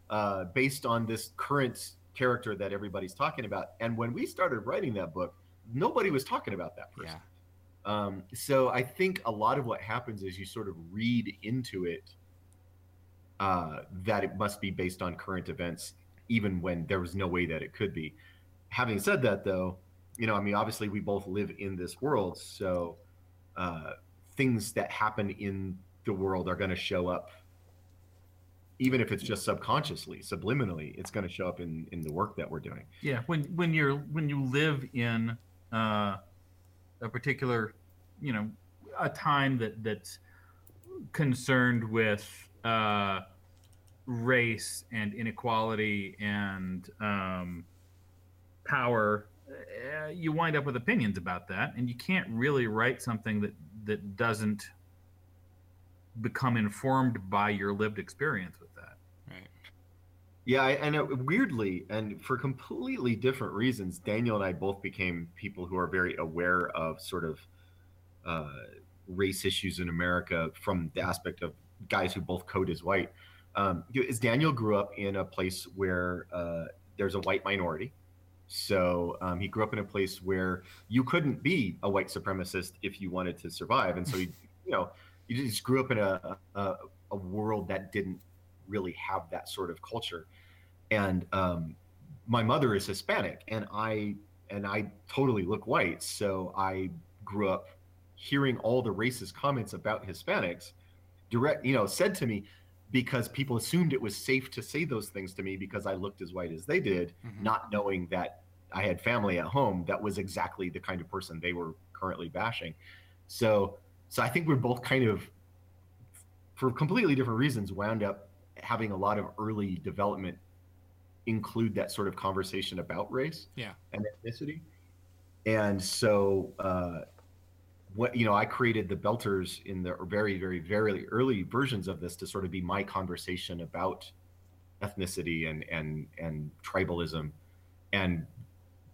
uh, based on this current character that everybody's talking about." And when we started writing that book, nobody was talking about that person. yeah Um, so I think a lot of what happens is you sort of read into it uh, that it must be based on current events, even when there was no way that it could be. Having said that, though, you know, I mean, obviously we both live in this world, so uh, things that happen in the world are going to show up even if it's just subconsciously, subliminally, it's going to show up in in the work that we're doing. Yeah, when when you're when you live in uh, a particular, you know, a time that that's concerned with uh, race and inequality and um, power, uh, you wind up with opinions about that, and you can't really write something that that doesn't become informed by your lived experience with that. Right. Yeah, I, and it, weirdly, and for completely different reasons, Daniel and I both became people who are very aware of sort of uh, race issues in America from the aspect of guys who both code as white. Um, is Daniel grew up in a place where uh, there's a white minority. So um, he grew up in a place where you couldn't be a white supremacist if you wanted to survive, and so he, you know, you just grew up in a, a, a world that didn't really have that sort of culture. And um, my mother is Hispanic, and I and I totally look white, so I grew up hearing all the racist comments about Hispanics, direct, you know, said to me because people assumed it was safe to say those things to me because I looked as white as they did, Mhm. not knowing that I had family at home that was exactly the kind of person they were currently bashing. So, so I think we're both kind of, for completely different reasons, wound up having a lot of early development include that sort of conversation about race Yeah. and ethnicity. And so, uh, what you know, I created the Belters in the very, very, very early versions of this to sort of be my conversation about ethnicity and and and tribalism. And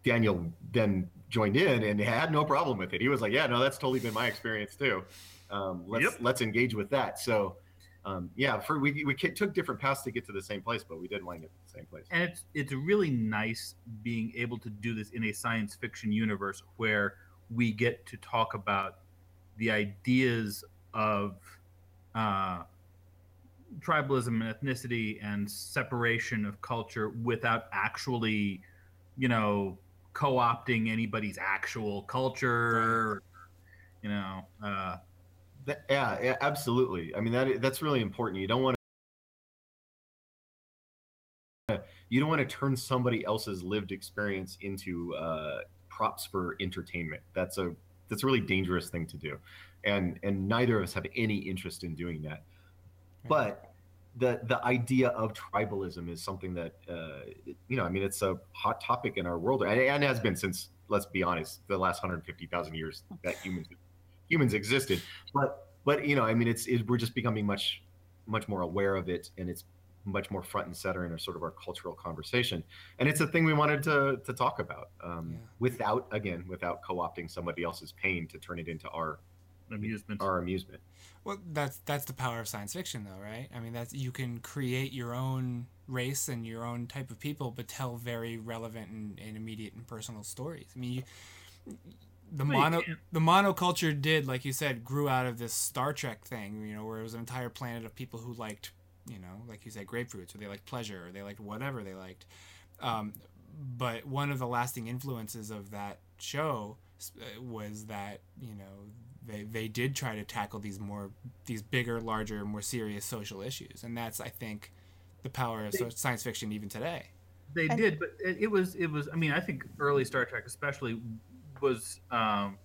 Daniel then joined in and had no problem with it. He was like, "Yeah, no, that's totally been my experience too. Um, let's Yep. let's engage with that." So, um, yeah, for we we took different paths to get to the same place, but we did wind up at the same place. and it's it's really nice being able to do this in a science fiction universe where we get to talk about the ideas of uh, tribalism and ethnicity and separation of culture without actually, you know, co-opting anybody's actual culture. You know, uh, That, yeah, yeah, absolutely. I mean that that's really important. You don't want to you don't want to turn somebody else's lived experience into uh, props for entertainment. That's a that's a really dangerous thing to do, and and neither of us have any interest in doing that. But the the idea of tribalism is something that uh, you know. I mean, it's a hot topic in our world, and, and has been since let's be honest, the last 150,000 years that humans humans existed. But but you know, I mean, it's it, we're just becoming much much more aware of it, and it's much more front and center in our sort of our cultural conversation. And it's a thing we wanted to to talk about um, Yeah. without again without co-opting somebody else's pain to turn it into our amusement. our amusement. Well, that's that's the power of science fiction, though, right? I mean, that's you can create your own race and your own type of people, but tell very relevant and, and immediate and personal stories. I mean, you, the Well, mono the monoculture did, like you said, grew out of this Star Trek thing, you know, where it was an entire planet of people who liked, you know, like you said, grapefruits, or they liked pleasure, or they liked whatever they liked. Um, but one of the lasting influences of that show uh, was that you know they they did try to tackle these more these bigger, larger, more serious social issues, and that's I think the power of so- science fiction even today. They And- did, but it, it was it was. I mean, I think early Star Trek, especially, was um,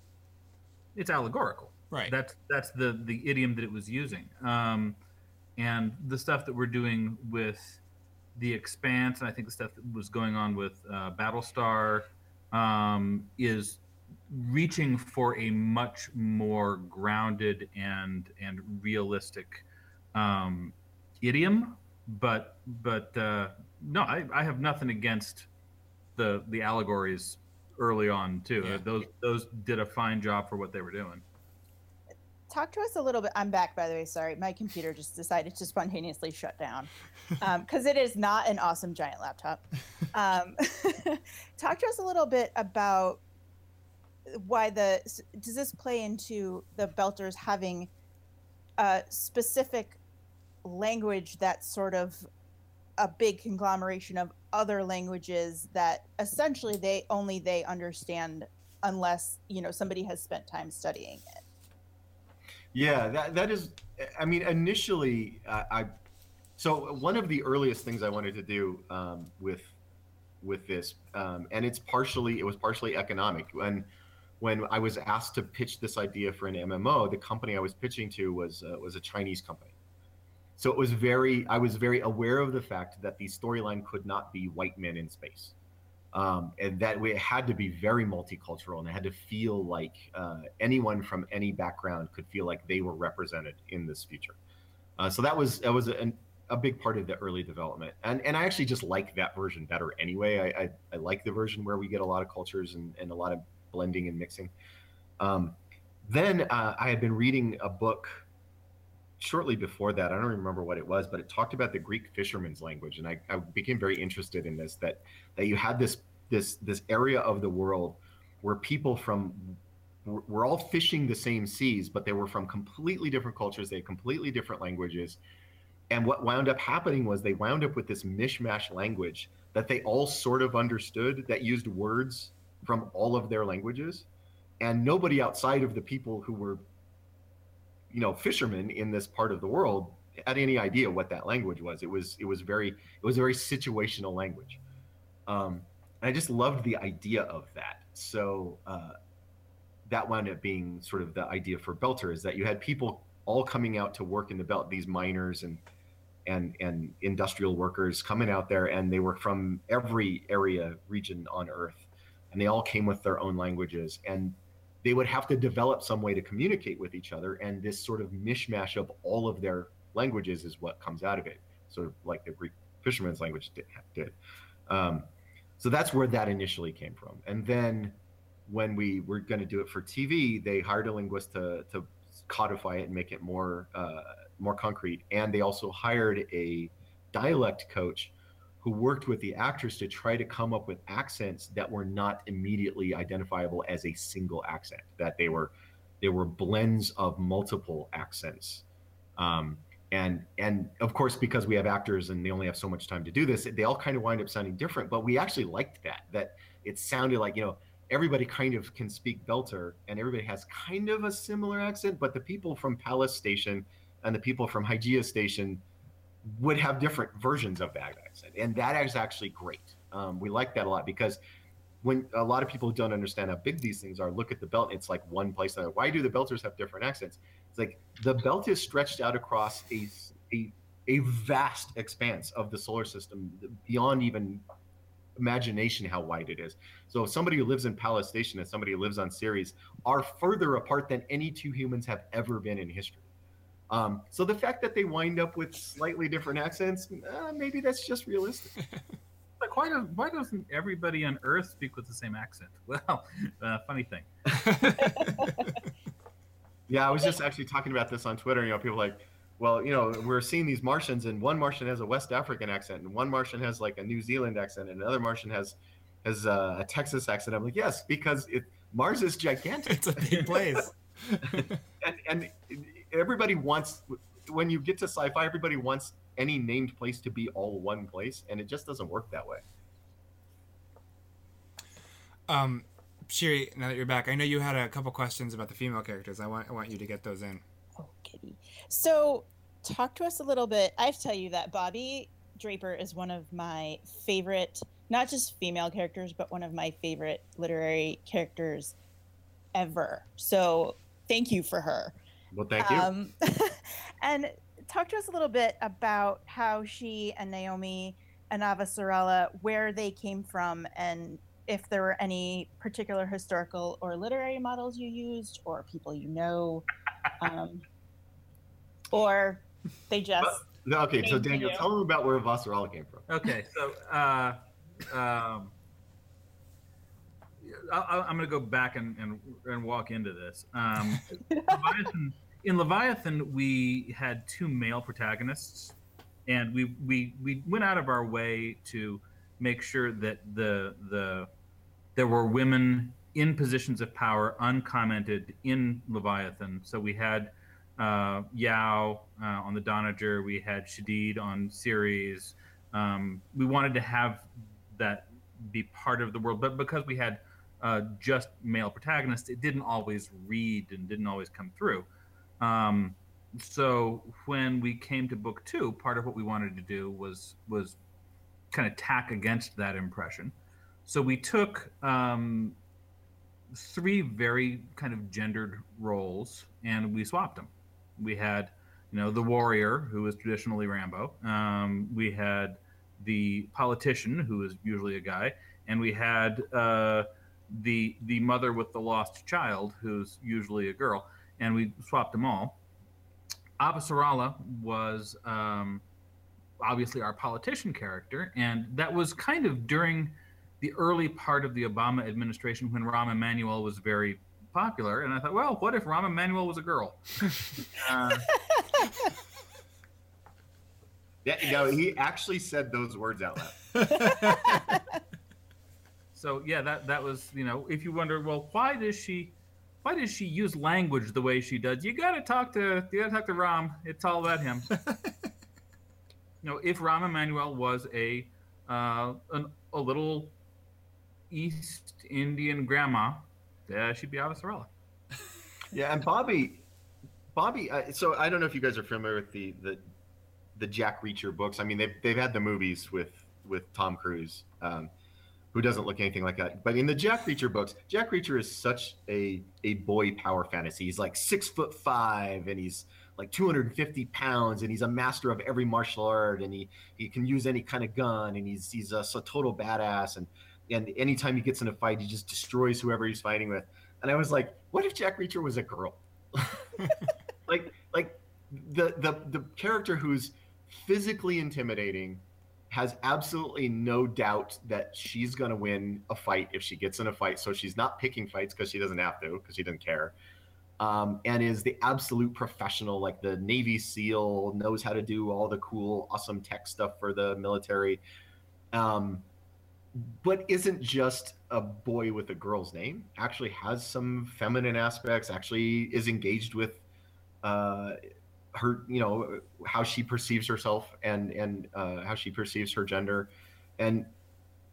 it's allegorical. Right. That's that's the the idiom that it was using. Um, and the stuff that we're doing with the Expanse, and I think the stuff that was going on with uh, Battlestar, um, is reaching for a much more grounded and and realistic um, idiom. But but uh, no, I, I have nothing against the the allegories early on too. Yeah. Those those did a fine job for what they were doing. Talk to us a little bit. I'm back, by the way. Sorry, my computer just decided to spontaneously shut down because it is not an awesome giant laptop. Um, talk to us a little bit about why the does this play into the Belters having a specific language that's sort of a big conglomeration of other languages that essentially they only they understand unless you know somebody has spent time studying it. Yeah, that that is. I mean, initially, I, I So one of the earliest things I wanted to do um, with with this, um, and it's partially it was partially economic. When when I was asked to pitch this idea for an MMO, the company I was pitching to was uh, was a Chinese company. So it was very I was very aware of the fact that the storyline could not be white men in space. Um, and that it had to be very multicultural and it had to feel like uh, anyone from any background could feel like they were represented in this future. Uh, so that was that was an, a big part of the early development, and and I actually just like that version better anyway. I I, I like the version where we get a lot of cultures and, and a lot of blending and mixing. Um, then uh, I had been reading a book shortly before that. I don't remember what it was, but it talked about the Greek fisherman's language, and I, I became very interested in this. That that you had this this this area of the world where people from were all fishing the same seas, but they were from completely different cultures. They had completely different languages. And what wound up happening was they wound up with this mishmash language that they all sort of understood that used words from all of their languages. And nobody outside of the people who were, you know, fishermen in this part of the world had any idea what that language was. It was it was very it was a very situational language. Um, and I just loved the idea of that. So uh, that wound up being sort of the idea for Belter is that you had people all coming out to work in the belt, these miners and and and industrial workers coming out there, and they were from every area region on Earth, and they all came with their own languages, and they would have to develop some way to communicate with each other, and this sort of mishmash of all of their languages is what comes out of it, sort of like the Greek fisherman's language did. did. Um, so that's where that initially came from, and then when we were going to do it for TV, they hired a linguist to to codify it and make it more uh, more concrete, and they also hired a dialect coach who worked with the actors to try to come up with accents that were not immediately identifiable as a single accent that they were they were blends of multiple accents. Um, and and of course because we have actors and they only have so much time to do this they all kind of wind up sounding different but we actually liked that that it sounded like you know everybody kind of can speak belter and everybody has kind of a similar accent but the people from Pallas station and the people from Hygiea station would have different versions of that accent and that is actually great um, we like that a lot because when a lot of people don't understand how big these things are look at the belt it's like one place why do the belters have different accents it's like the belt is stretched out across a, a, a vast expanse of the solar system beyond even imagination how wide it is. So somebody who lives in Pallas Station and somebody who lives on Ceres are further apart than any two humans have ever been in history. Um, so the fact that they wind up with slightly different accents, uh, maybe that's just realistic. Like, why, does, why doesn't everybody on Earth speak with the same accent? Well, uh, funny thing. yeah, I was just actually talking about this on Twitter. You know, people like, well, you know, we're seeing these Martians, and one Martian has a West African accent, and one Martian has like a New Zealand accent, and another Martian has has uh, a Texas accent. I'm like, yes, because it, Mars is gigantic. It's a big place. and, and everybody wants when you get to sci-fi, everybody wants any named place to be all one place, and it just doesn't work that way. Um, Shiri, now that you're back, I know you had a couple questions about the female characters. I want I want you to get those in. Oh, kitty. So, talk to us a little bit. I have to tell you that Bobby Draper is one of my favorite, not just female characters, but one of my favorite literary characters ever. So, thank you for her. Well, thank you. Um, and talk to us a little bit about how she and Naomi and Avasarala, where they came from, and if there were any particular historical or literary models you used, or people you know, um, or they just. Well, okay, so Daniel, tell them about where Vasarala came from. Okay, so uh, um, I, I'm going to go back and, and, and walk into this. Um, Leviathan, in Leviathan, we had two male protagonists, and we, we we went out of our way to make sure that the the there were women in positions of power uncommented in Leviathan. So we had uh, Yao uh, on the Donager, we had Shadid on Ceres. Um, we wanted to have that be part of the world, but because we had uh, just male protagonists, it didn't always read and didn't always come through. Um, so when we came to book two, part of what we wanted to do was was kind of tack against that impression. So we took um, three very kind of gendered roles and we swapped them. We had, you know, the warrior who was traditionally Rambo. Um, we had the politician who is usually a guy, and we had uh, the the mother with the lost child who's usually a girl, and we swapped them all. Avasarala was um, obviously our politician character, and that was kind of during the early part of the Obama administration when Rahm Emanuel was very popular. And I thought, well, what if Rahm Emanuel was a girl? uh, Yeah, no, he actually said those words out loud. so yeah, that that was you know, if you wonder, well, why does she? Why does she use language the way she does? You got to talk to you got to talk to Rahm. It's all about him. you know, if Rahm Emanuel was a uh, an, a little East Indian grandma, yeah, she'd be Avasarala. Yeah, and Bobby, Bobby. Uh, so I don't know if you guys are familiar with the the the Jack Reacher books. I mean, they've they've had the movies with with Tom Cruise, um, who doesn't look anything like that. But in the Jack Reacher books, Jack Reacher is such a a boy power fantasy. He's like six foot five, and he's like 250 pounds, and he's a master of every martial art, and he he can use any kind of gun, and he's he's a, a total badass, and and anytime he gets in a fight, he just destroys whoever he's fighting with. And I was like, what if Jack Reacher was a girl? like like the the the character who's physically intimidating has absolutely no doubt that she's going to win a fight if she gets in a fight. So she's not picking fights because she doesn't have to because she doesn't care. Um, and is the absolute professional like the navy seal knows how to do all the cool awesome tech stuff for the military. Um, but isn't just a boy with a girl's name actually has some feminine aspects actually is engaged with uh, her you know how she perceives herself and and uh, how she perceives her gender. And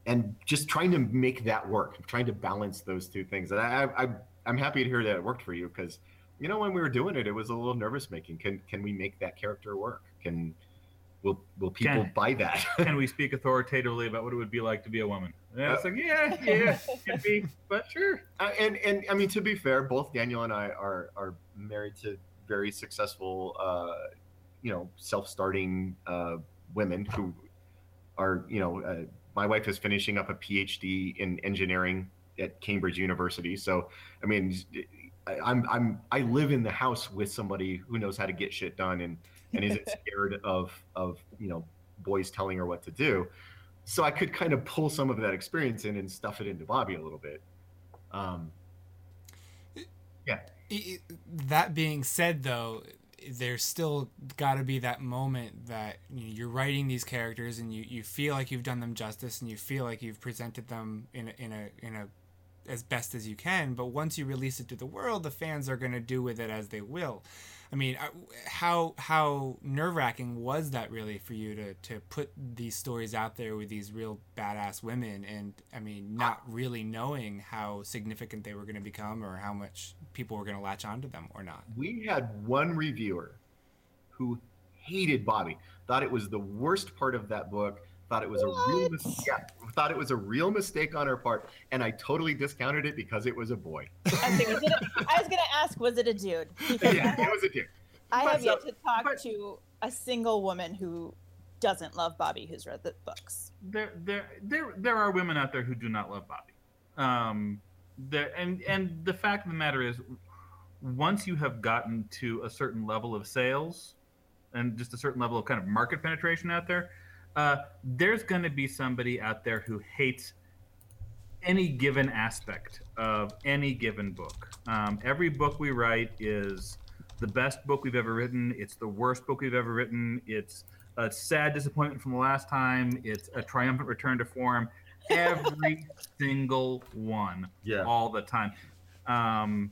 and just trying to make that work trying to balance those two things. And i, I i'm happy to hear that it worked for you because you know when we were doing it it was a little nervous making can can we make that character work? Can will will people Can- buy that? Can we speak authoritatively about what it would be like to be a woman? Yeah, it's like yeah, yeah, can be, but sure. Uh, and and I mean to be fair, both Daniel and I are are married to very successful, uh, you know, self-starting uh, women who are you know. Uh, my wife is finishing up a PhD in engineering at Cambridge University, so I mean, I, I'm I'm I live in the house with somebody who knows how to get shit done and and isn't scared of of you know boys telling her what to do. So I could kind of pull some of that experience in and stuff it into Bobby a little bit. Um, yeah. That being said, though, there's still got to be that moment that you you're writing these characters and you, you feel like you've done them justice and you feel like you've presented them in a, in a in a as best as you can. But once you release it to the world, the fans are going to do with it as they will. I mean, how how nerve wracking was that really for you to to put these stories out there with these real badass women, and I mean, not really knowing how significant they were going to become or how much people were going to latch onto them or not. we had one reviewer who hated Bobby, thought it was the worst part of that book, thought it was a real mis- yeah, thought it was a real mistake on her part, and I totally discounted it because it was a boy. I was, gonna, I was gonna ask, was it a dude? Because yeah, it was a dude. I But have yet to talk to a single woman who doesn't love Bobby who's read the books. there there there there are women out there who do not love Bobby. Um, there and and the fact of the matter is, once you have gotten to a certain level of sales, and just a certain level of kind of market penetration out there, uh, there's going to be somebody out there who hates any given aspect of any given book. Um, every book we write is the best book we've ever written. It's the worst book we've ever written. It's a sad disappointment from the last time. It's a triumphant return to form. Every single one, Yeah. all the time. Um,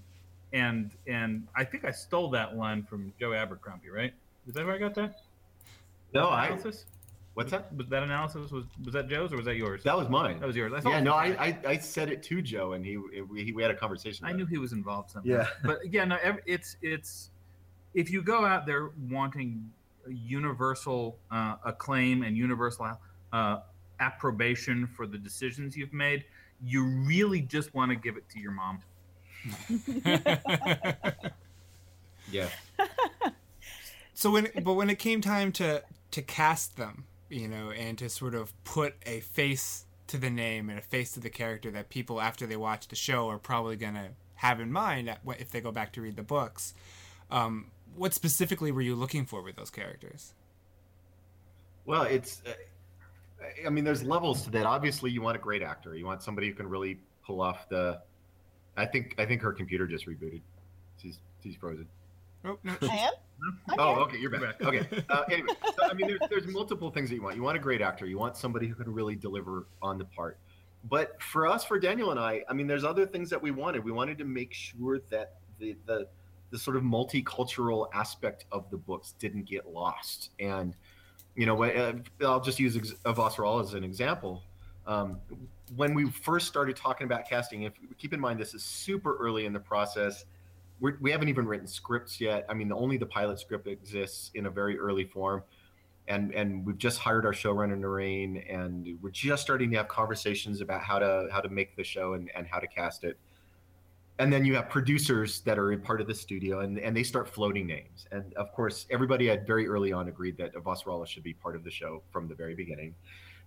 and and I think I stole that one from Joe Abercrombie, right? Is that where I got that? No, I. analysis? What's that? Was that analysis was was that Joe's or was that yours? That was mine. That was yours. I yeah, no, I, I I said it to Joe, and he we, we had a conversation. I knew it. he was involved somehow. Yeah. but yeah, no, it's it's if you go out there wanting universal uh, acclaim and universal uh, approbation for the decisions you've made, you really just want to give it to your mom. Yeah. So when but when it came time to to cast them, you know, and to sort of put a face to the name and a face to the character that people after they watch the show are probably gonna have in mind if they go back to read the books. Um, what specifically were you looking for with those characters? Well, it's. Uh, I mean, there's levels to that. Obviously, you want a great actor. You want somebody who can really pull off the. I think. I think her computer just rebooted. She's she's frozen. Oh, no. I am. Oh, okay, you're back. Okay. Uh, anyway, so, I mean, there's, there's multiple things that you want. You want a great actor. You want somebody who can really deliver on the part. But for us, for Daniel and I, I mean, there's other things that we wanted. We wanted to make sure that the the the sort of multicultural aspect of the books didn't get lost. And you know, uh, I'll just use Avasarala as an example. Um, when we first started talking about casting, if keep in mind this is super early in the process we're, we haven't even written scripts yet. I mean, only the pilot script exists in a very early form, and and we've just hired our showrunner Naren, and we're just starting to have conversations about how to how to make the show and, and how to cast it. And then you have producers that are in part of the studio, and, and they start floating names. And of course, everybody had very early on agreed that Avasarala should be part of the show from the very beginning.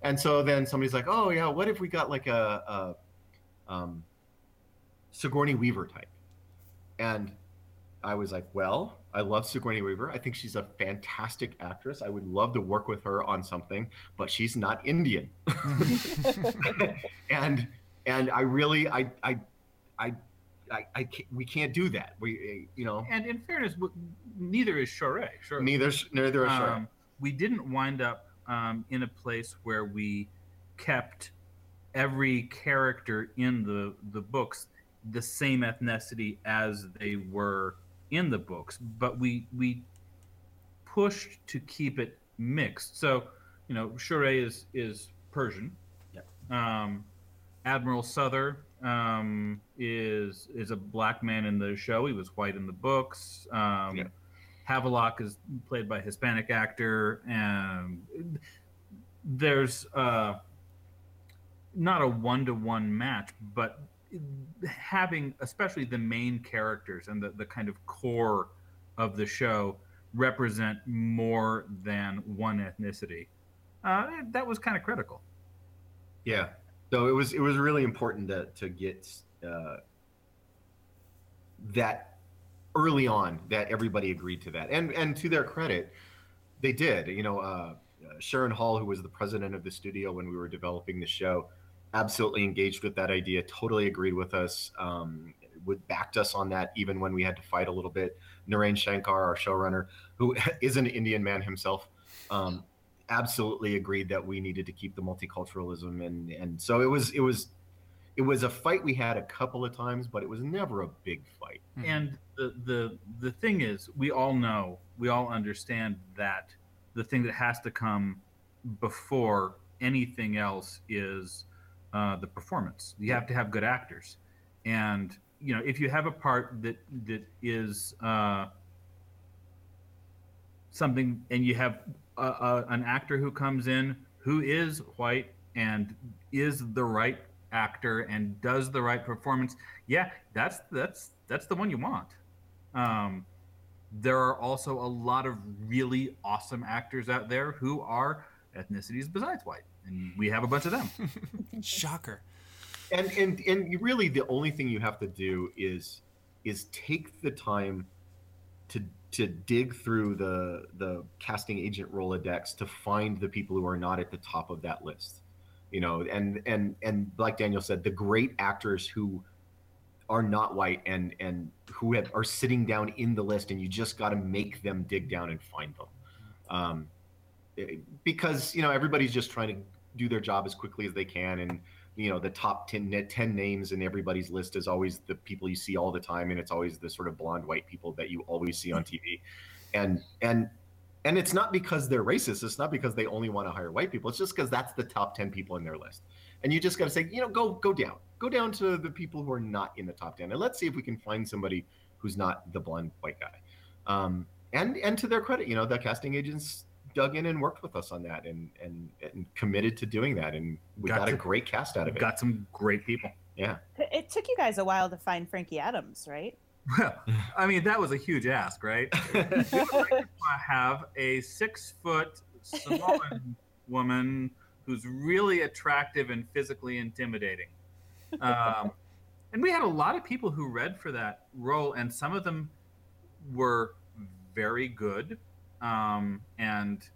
And so then somebody's like, "Oh yeah, what if we got like a, a um, Sigourney Weaver type?" And I was like, well, I love Sigourney Weaver. I think she's a fantastic actress. I would love to work with her on something, but she's not Indian. and and I really I I I I, I can't, we can't do that. We you know And in fairness, neither is Shohreh. Sure. neither neither is Shohreh. Um, we didn't wind up um, in a place where we kept every character in the the books the same ethnicity as they were in the books, but we we pushed to keep it mixed. So, you know, Shohreh is is Persian. Yeah. Um, Admiral Souther um, is is a black man in the show. He was white in the books. Um, Yeah. Havelock is played by a Hispanic actor, and there's uh, not a one to one match, but having especially the main characters and the, the kind of core of the show represent more than one ethnicity. Uh, that was kind of critical. Yeah. So it was it was really important to to get uh, that early on that everybody agreed to that, and and to their credit, they did. You know, uh, Sharon Hall, who was the president of the studio when we were developing the show, absolutely engaged with that idea. Totally agreed with us. Um, would backed us on that even when we had to fight a little bit. Naren Shankar, our showrunner, who is an Indian man himself, um, absolutely agreed that we needed to keep the multiculturalism, and and so it was it was it was a fight we had a couple of times, but it was never a big fight. And the, the the thing is, we all know, we all understand that the thing that has to come before anything else is uh, the performance. You have to have good actors, and you know if you have a part that that is uh, something, and you have a, a, an actor who comes in who is white and is the right actor and does the right performance, yeah, that's that's that's the one you want. Um, there are also a lot of really awesome actors out there who are ethnicities besides white, and we have a bunch of them. Shocker. and and and really the only thing you have to do is is take the time to to dig through the the casting agent rolodex to find the people who are not at the top of that list you know and and and like daniel said the great actors who are not white and and who have, are sitting down in the list and you just got to make them dig down and find them um, because you know everybody's just trying to do their job as quickly as they can. And you know the top 10, 10 names in everybody's list is always the people you see all the time. And it's always the sort of blonde white people that you always see on tv and and and it's not because they're racist. It's not because they only want to hire white people. It's just because that's the top 10 people in their list. And you just got to say you know go go down. Go down to the people who are not in the top 10 and let's see if we can find somebody who's not the blonde white guy. Um, and and to their credit, you know, the casting agents dug in and worked with us on that and and, and committed to doing that, and we got, Got a great cast out of it. Got some great people. yeah. It took you guys a while to find Frankie Adams, right? Well, I mean, that was a huge ask, right? I have a six foot Samoan woman who's really attractive and physically intimidating. Um, and we had a lot of people who read for that role, and some of them were very good. Um, and,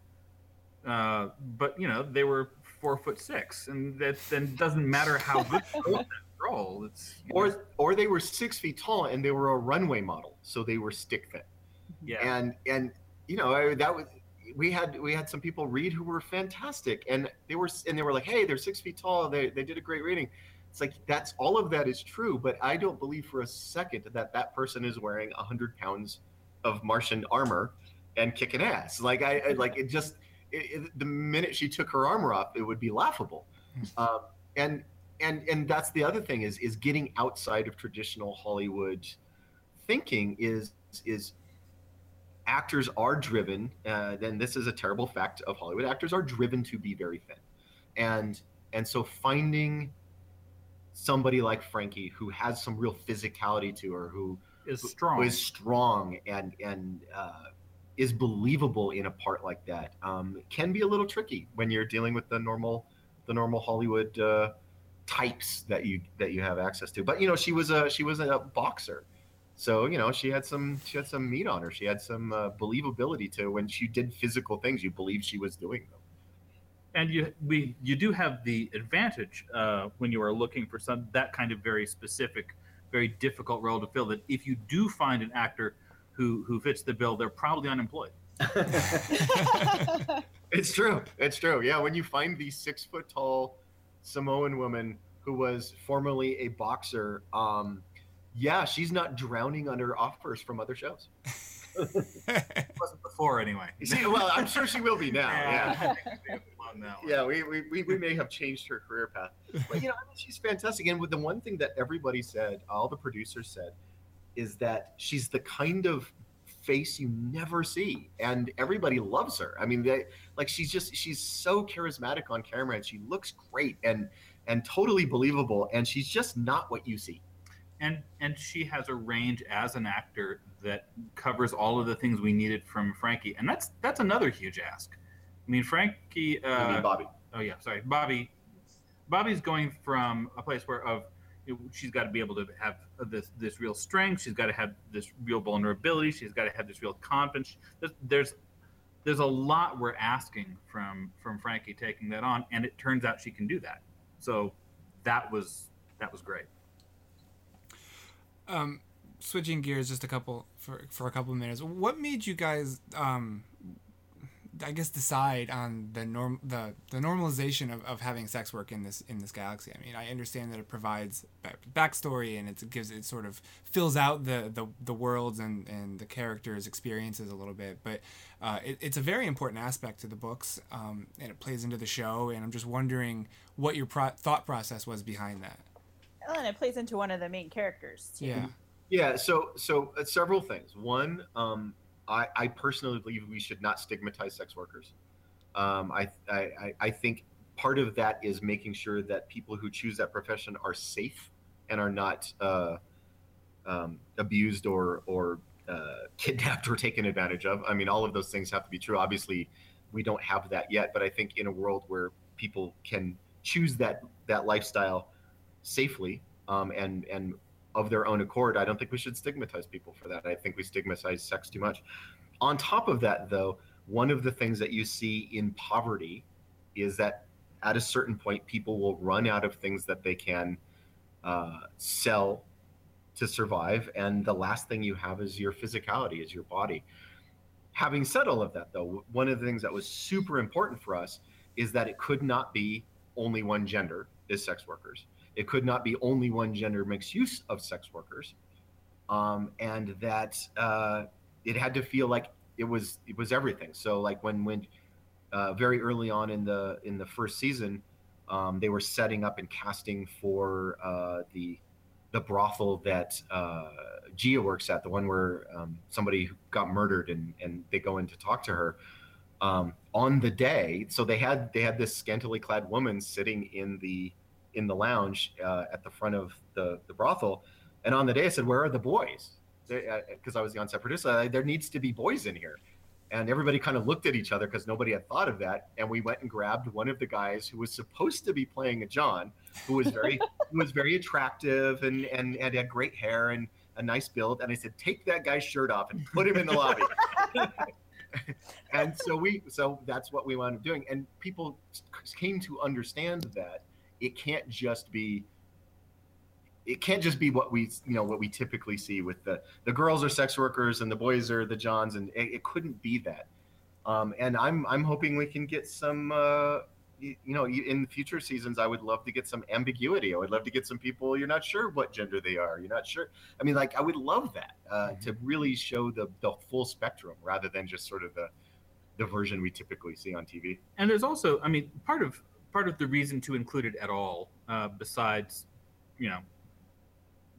uh, but, you know, they were four foot six, and that then doesn't matter how good that role. It's, you know, Or or they were six feet tall and they were a runway model, so they were stick fit. yeah. and and you know I, that was we had we had some people read who were fantastic and they were and they were like hey they're six feet tall they, they did a great reading it's like that's all of that is true but i don't believe for a second that that person is wearing a 100 pounds of martian armor and kicking ass. Like i, I like it just it, it- the minute she took her armor off it would be laughable. Um, and and and that's the other thing is is getting outside of traditional hollywood thinking is is actors are driven uh, then this is a terrible fact of hollywood actors are driven to be very thin. And and so finding somebody like frankie who has some real physicality to her who is strong. is strong and and uh, is believable in a part like that um, can be a little tricky when you're dealing with the normal the normal hollywood uh, types that you that you have access to. But you know she was a she was a boxer. So you know she had some she had some meat on her. She had some uh, believability to when she did physical things you believe she was doing them. And you we you do have the advantage uh, when you are looking for some that kind of very specific, very difficult role to fill. That if you do find an actor who who fits the bill, they're probably unemployed. It's true. It's true. Yeah, when you find the six foot tall Samoan woman who was formerly a boxer, um, yeah, she's not drowning under offers from other shows. Wasn't before anyway. See, well, I'm sure she will be now. Yeah. On. Yeah, we, we, we, we may have changed her career path. But, you know, I mean, she's fantastic. And with the one thing that everybody said, all the producers said, is that she's the kind of face you never see and everybody loves her i mean they like she's just she's so charismatic on camera and she looks great and and totally believable and she's just not what you see and and she has a range as an actor that covers all of the things we needed from Frankie, and that's that's another huge ask. I mean, Frankie. Uh, I mean, bobby oh yeah, sorry, Bobby. Bobby's going from a place where of she's got to be able to have this this real strength. She's got to have this real vulnerability. She's got to have this real confidence. There's, there's a lot we're asking from from Frankie taking that on, and it turns out she can do that. So that was that was great. um, switching gears just a couple for for a couple of minutes. What made you guys, um, I guess, decide on the norm the the normalization of, of having sex work in this in this galaxy? I mean, I understand that it provides back, backstory and it gives it sort of fills out the the, the worlds and and the characters' experiences a little bit, but uh, it, it's a very important aspect to the books, um, and it plays into the show. And I'm just wondering what your pro- thought process was behind that. Oh, and it plays into one of the main characters too. Yeah. Yeah, so so uh, several things. One, um, I, I personally believe we should not stigmatize sex workers. Um, I, I I- think part of that is making sure that people who choose that profession are safe and are not uh, um, abused or or uh, kidnapped or taken advantage of. I mean, all of those things have to be true. Obviously, we don't have that yet, but I think in a world where people can choose that that lifestyle safely um, and and of their own accord, I don't think we should stigmatize people for that. I think we stigmatize sex too much. On top of that, though, one of the things that you see in poverty is that at a certain point, people will run out of things that they can uh, sell to survive, and the last thing you have is your physicality, is your body. Having said all of that, though, one of the things that was super important for us is that it could not be only one gender is sex workers. It could not be only one gender makes use of sex workers, um, and that uh, it had to feel like it was it was everything. So like when when uh, very early on in the in the first season, um, they were setting up and casting for uh, the the brothel that uh, Gia works at, the one where um, somebody got murdered and and they go in to talk to her. Um, on the day, so they had they had this scantily clad woman sitting in the in the lounge uh, at the front of the the brothel, and on the day I said, "Where are the boys?" Because I was the on-set producer. I, there needs to be boys in here and everybody kind of looked at each other because nobody had thought of that and we went and grabbed one of the guys who was supposed to be playing a john who was very who was very attractive and, and and had great hair and a nice build and i said take that guy's shirt off and put him in the lobby and so we so that's what we wound up doing and people came to understand that it can't just be it can't just be what we you know what we typically see with the the girls are sex workers and the boys are the johns and it, it couldn't be that. Um, and i'm i'm hoping we can get some uh, you, you know in future seasons i would love to get some ambiguity. I would love to get some people you're not sure what gender they are. You're not sure. I mean like i would love that uh, mm-hmm. to really show the the full spectrum rather than just sort of the the version we typically see on tv and there's also i mean part of part of the reason to include it at all uh, besides you know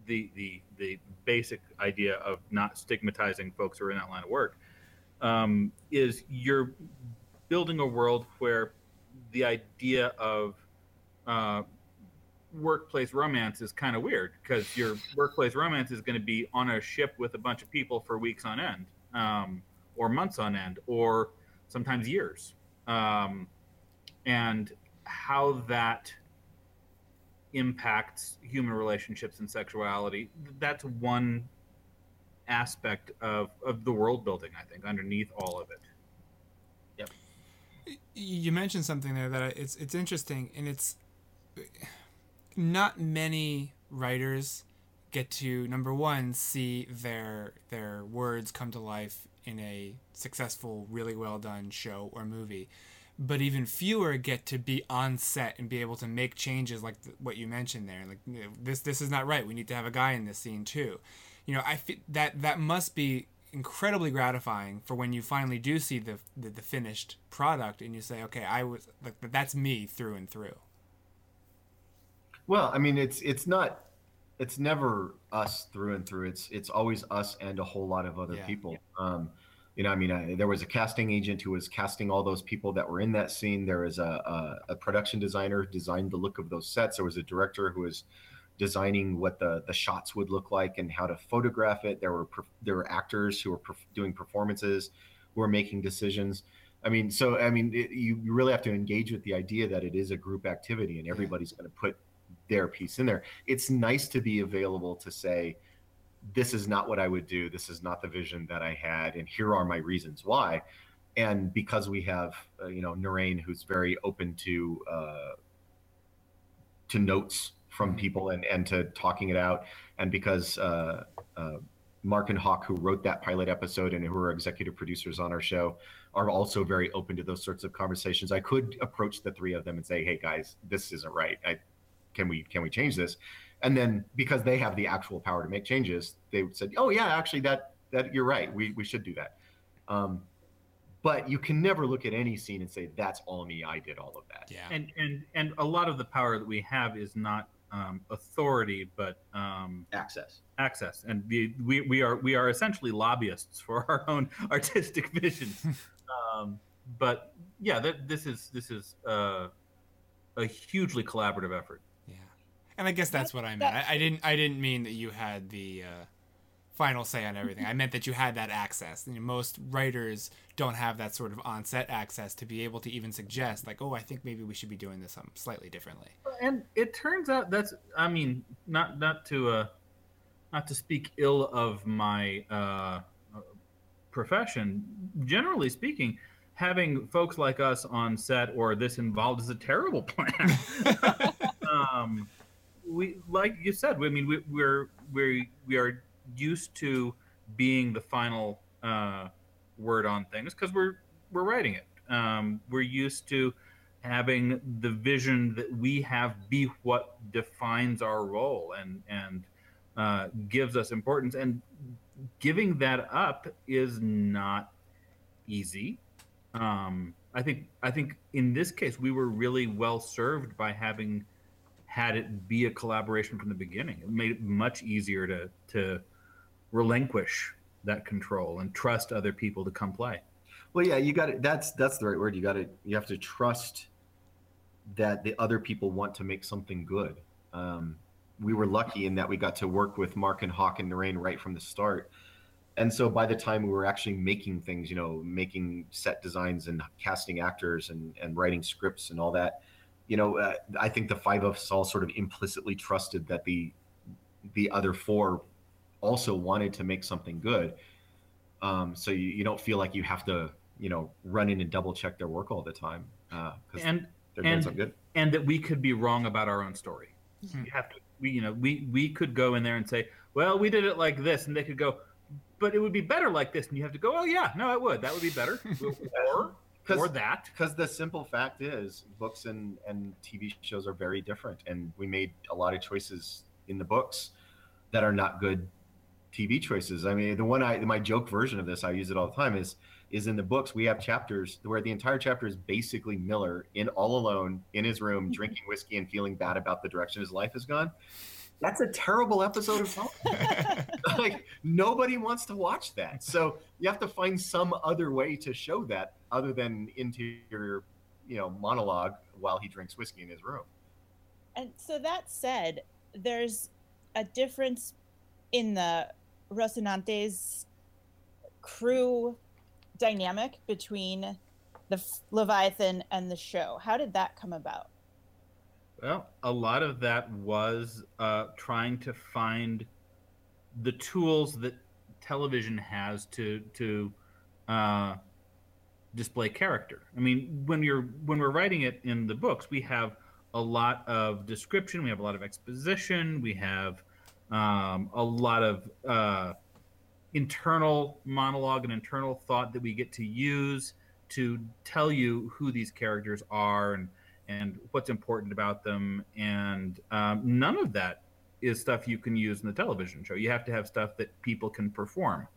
the the the basic idea of not stigmatizing folks who are in that line of work um, is you're building a world where the idea of uh, workplace romance is kind of weird because your workplace romance is going to be on a ship with a bunch of people for weeks on end um, or months on end or sometimes years. Um, and how that impacts human relationships and sexuality. That's one aspect of, of the world building, I think, underneath all of it. Yep. You mentioned something there that it's it's interesting, and it's not many writers get to number one see their their words come to life in a successful, really well done show or movie but even fewer get to be on set and be able to make changes like th- what you mentioned there like you know, this this is not right we need to have a guy in this scene too. You know i feel that that must be incredibly gratifying for when you finally do see the, the, the finished product and you say okay i was like that's me through and through. Well i mean it's it's not it's never us through and through it's it's always us and a whole lot of other yeah. people. Um you know, I mean, I, there was a casting agent who was casting all those people that were in that scene. There was a, a, a, production designer who designed the look of those sets. There was a director who was designing what the, the shots would look like and how to photograph it. There were there were actors who were perf- doing performances, who were making decisions. I mean, so I mean, it, you really have to engage with the idea that it is a group activity and everybody's going to put their piece in there. It's nice to be available to say this is not what I would do. This is not the vision that I had, and here are my reasons why. And because we have, uh, you know, Naren, who's very open to uh, to notes from mm-hmm. people and and to talking it out, and because uh, uh, Mark and Hawk, who wrote that pilot episode and who are executive producers on our show, are also very open to those sorts of conversations. I could approach the three of them and say, "Hey guys, this isn't right. I, can we can we change this?" And then because they have the actual power to make changes, they said, "Oh yeah, actually that that you're right. We we should do that." Um, but you can never look at any scene and say that's all me. I did all of that. Yeah. And and and a lot of the power that we have is not um, authority, but um, access. Access, and the, we we are we are essentially lobbyists for our own artistic visions. um, but yeah, that, this is this is uh, a hugely collaborative effort. And I guess that's what I meant. I, I, didn't I didn't mean that you had the uh, final say on everything. I meant that you had that access. You know, most writers don't have that sort of on-set access to be able to even suggest, like, oh, I think maybe we should be doing this slightly differently. And it turns out that's, I mean, not not to uh, not to speak ill of my uh, profession. Generally speaking, having folks like us on set or this involved is a terrible plan. um, we like you said. I mean, we, we're we we are used to being the final uh, word on things because we're we're writing it. Um, we're used to having the vision that we have be what defines our role and and uh, gives us importance. And giving that up is not easy. Um, I think I think in this case we were really well served by having had it be a collaboration from the beginning. It made it much easier to to relinquish that control and trust other people to come play. Well, yeah, you got it. That's that's the right word. You got to you have to trust that the other people want to make something good. Um, we were lucky in that we got to work with Mark and Hawk and Naren right from the start. And so by the time we were actually making things, you know, making set designs and casting actors and, and writing scripts and all that, you know, uh, I think the five of us all sort of implicitly trusted that the the other four also wanted to make something good. Um, so you, you don't feel like you have to, you know, run in and double check their work all the time. Uh, and they're doing and, something good. and that we could be wrong about our own story. Hmm. You have to, we, you know, we we could go in there and say, well, we did it like this, and they could go, but it would be better like this, and you have to go, oh yeah, no, it would, that would be better, or or that. Because the simple fact is, books and, and TV shows are very different, and we made a lot of choices in the books that are not good TV choices. I mean, the one I my joke version of this, I use it all the time, is is in the books we have chapters where the entire chapter is basically Miller in all alone in his room mm-hmm. drinking whiskey and feeling bad about the direction his life has gone. That's a terrible episode of television. like nobody wants to watch that. So you have to find some other way to show that other than interior, you know, monologue while he drinks whiskey in his room. And so that said, there's a difference in the Rocinante's crew dynamic between the Leviathan and the show. How did that come about? Well, a lot of that was uh, trying to find the tools that television has to to uh, display character. I mean, when you're when we're writing it in the books, we have a lot of description, we have a lot of exposition, we have um, a lot of uh, internal monologue and internal thought that we get to use to tell you who these characters are and and what's important about them. And um, none of that is stuff you can use in the television show. You have to have stuff that people can perform.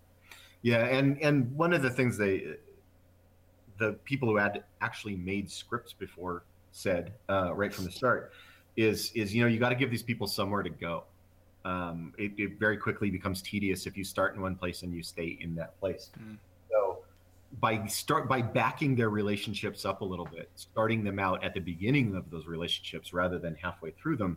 Yeah, and and one of the things they, the people who had actually made scripts before said uh, right from the start, is is you know you got to give these people somewhere to go. Um, it, it very quickly becomes tedious if you start in one place and you stay in that place. So by start by backing their relationships up a little bit, starting them out at the beginning of those relationships rather than halfway through them,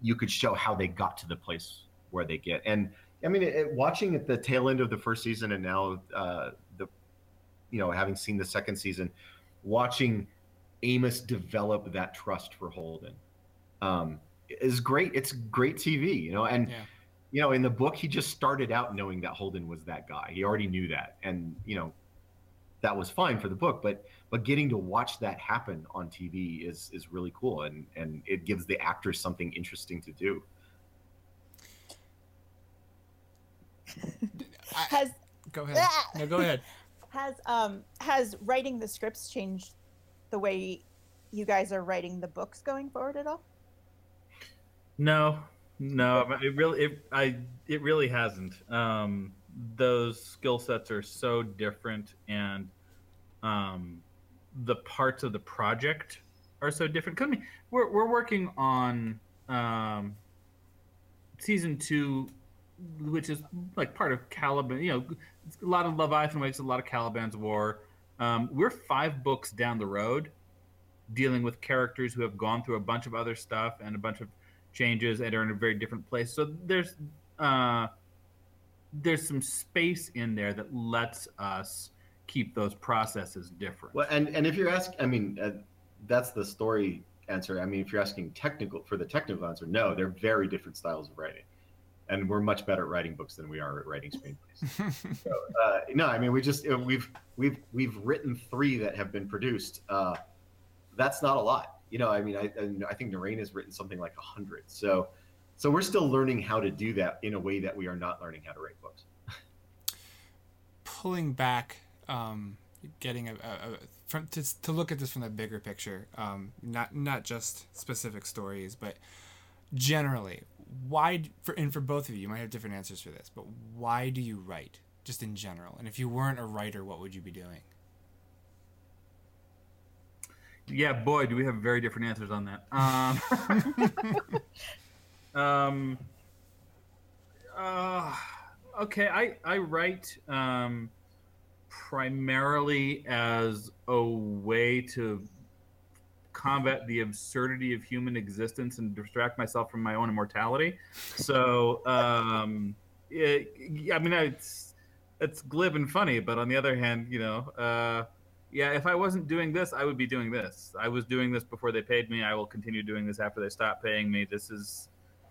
you could show how they got to the place where they get. And I mean, it, watching at the tail end of the first season and now uh, the, you know, having seen the second season, watching Amos develop that trust for Holden um, is great. It's great TV, you know, and Yeah. you know, in the book, he just started out knowing that Holden was that guy. He already knew that, and you know, that was fine for the book. But but getting to watch that happen on TV is is really cool, and and it gives the actors something interesting to do. Has Go ahead. No, go ahead. has um has writing the scripts changed the way you guys are writing the books going forward at all? No, no, it really, it, I, it really hasn't. Um, those skill sets are so different, and um, the parts of the project are so different. 'Cause, we're we're working on um, season two, which is like part of Caliban. You know, a lot of Leviathan Wakes, a lot of Caliban's War. Um, we're five books down the road, dealing with characters who have gone through a bunch of other stuff and a bunch of changes and are in a very different place. So there's uh, there's some space in there that lets us keep those processes different. Well, and and if you're asking, I mean, uh, that's the story answer. I mean, if you're asking technical for the technical answer, no, they're very different styles of writing, and we're much better at writing books than we are at writing screenplays. so, uh, no, I mean, we just uh, we've we've we've written three that have been produced. Uh, that's not a lot, you know. I mean, I I think Naren has written something like a hundred. So, so we're still learning how to do that in a way that we are not learning how to write books. pulling back, um, getting a, a, a from to, to look at this from the bigger picture, um, not not just specific stories, but generally, why for and for both of you, you might have different answers for this, but why do you write, just in general? And if you weren't a writer, what would you be doing? Yeah, boy, do we have very different answers on that. Um, um, uh, okay, I I write um, primarily as a way to combat the absurdity of human existence and distract myself from my own immortality. So, um, it, I mean, it's it's glib and funny, but on the other hand, you know, uh, yeah, if I wasn't doing this, I would be doing this. I was doing this before they paid me. I will continue doing this after they stop paying me. This is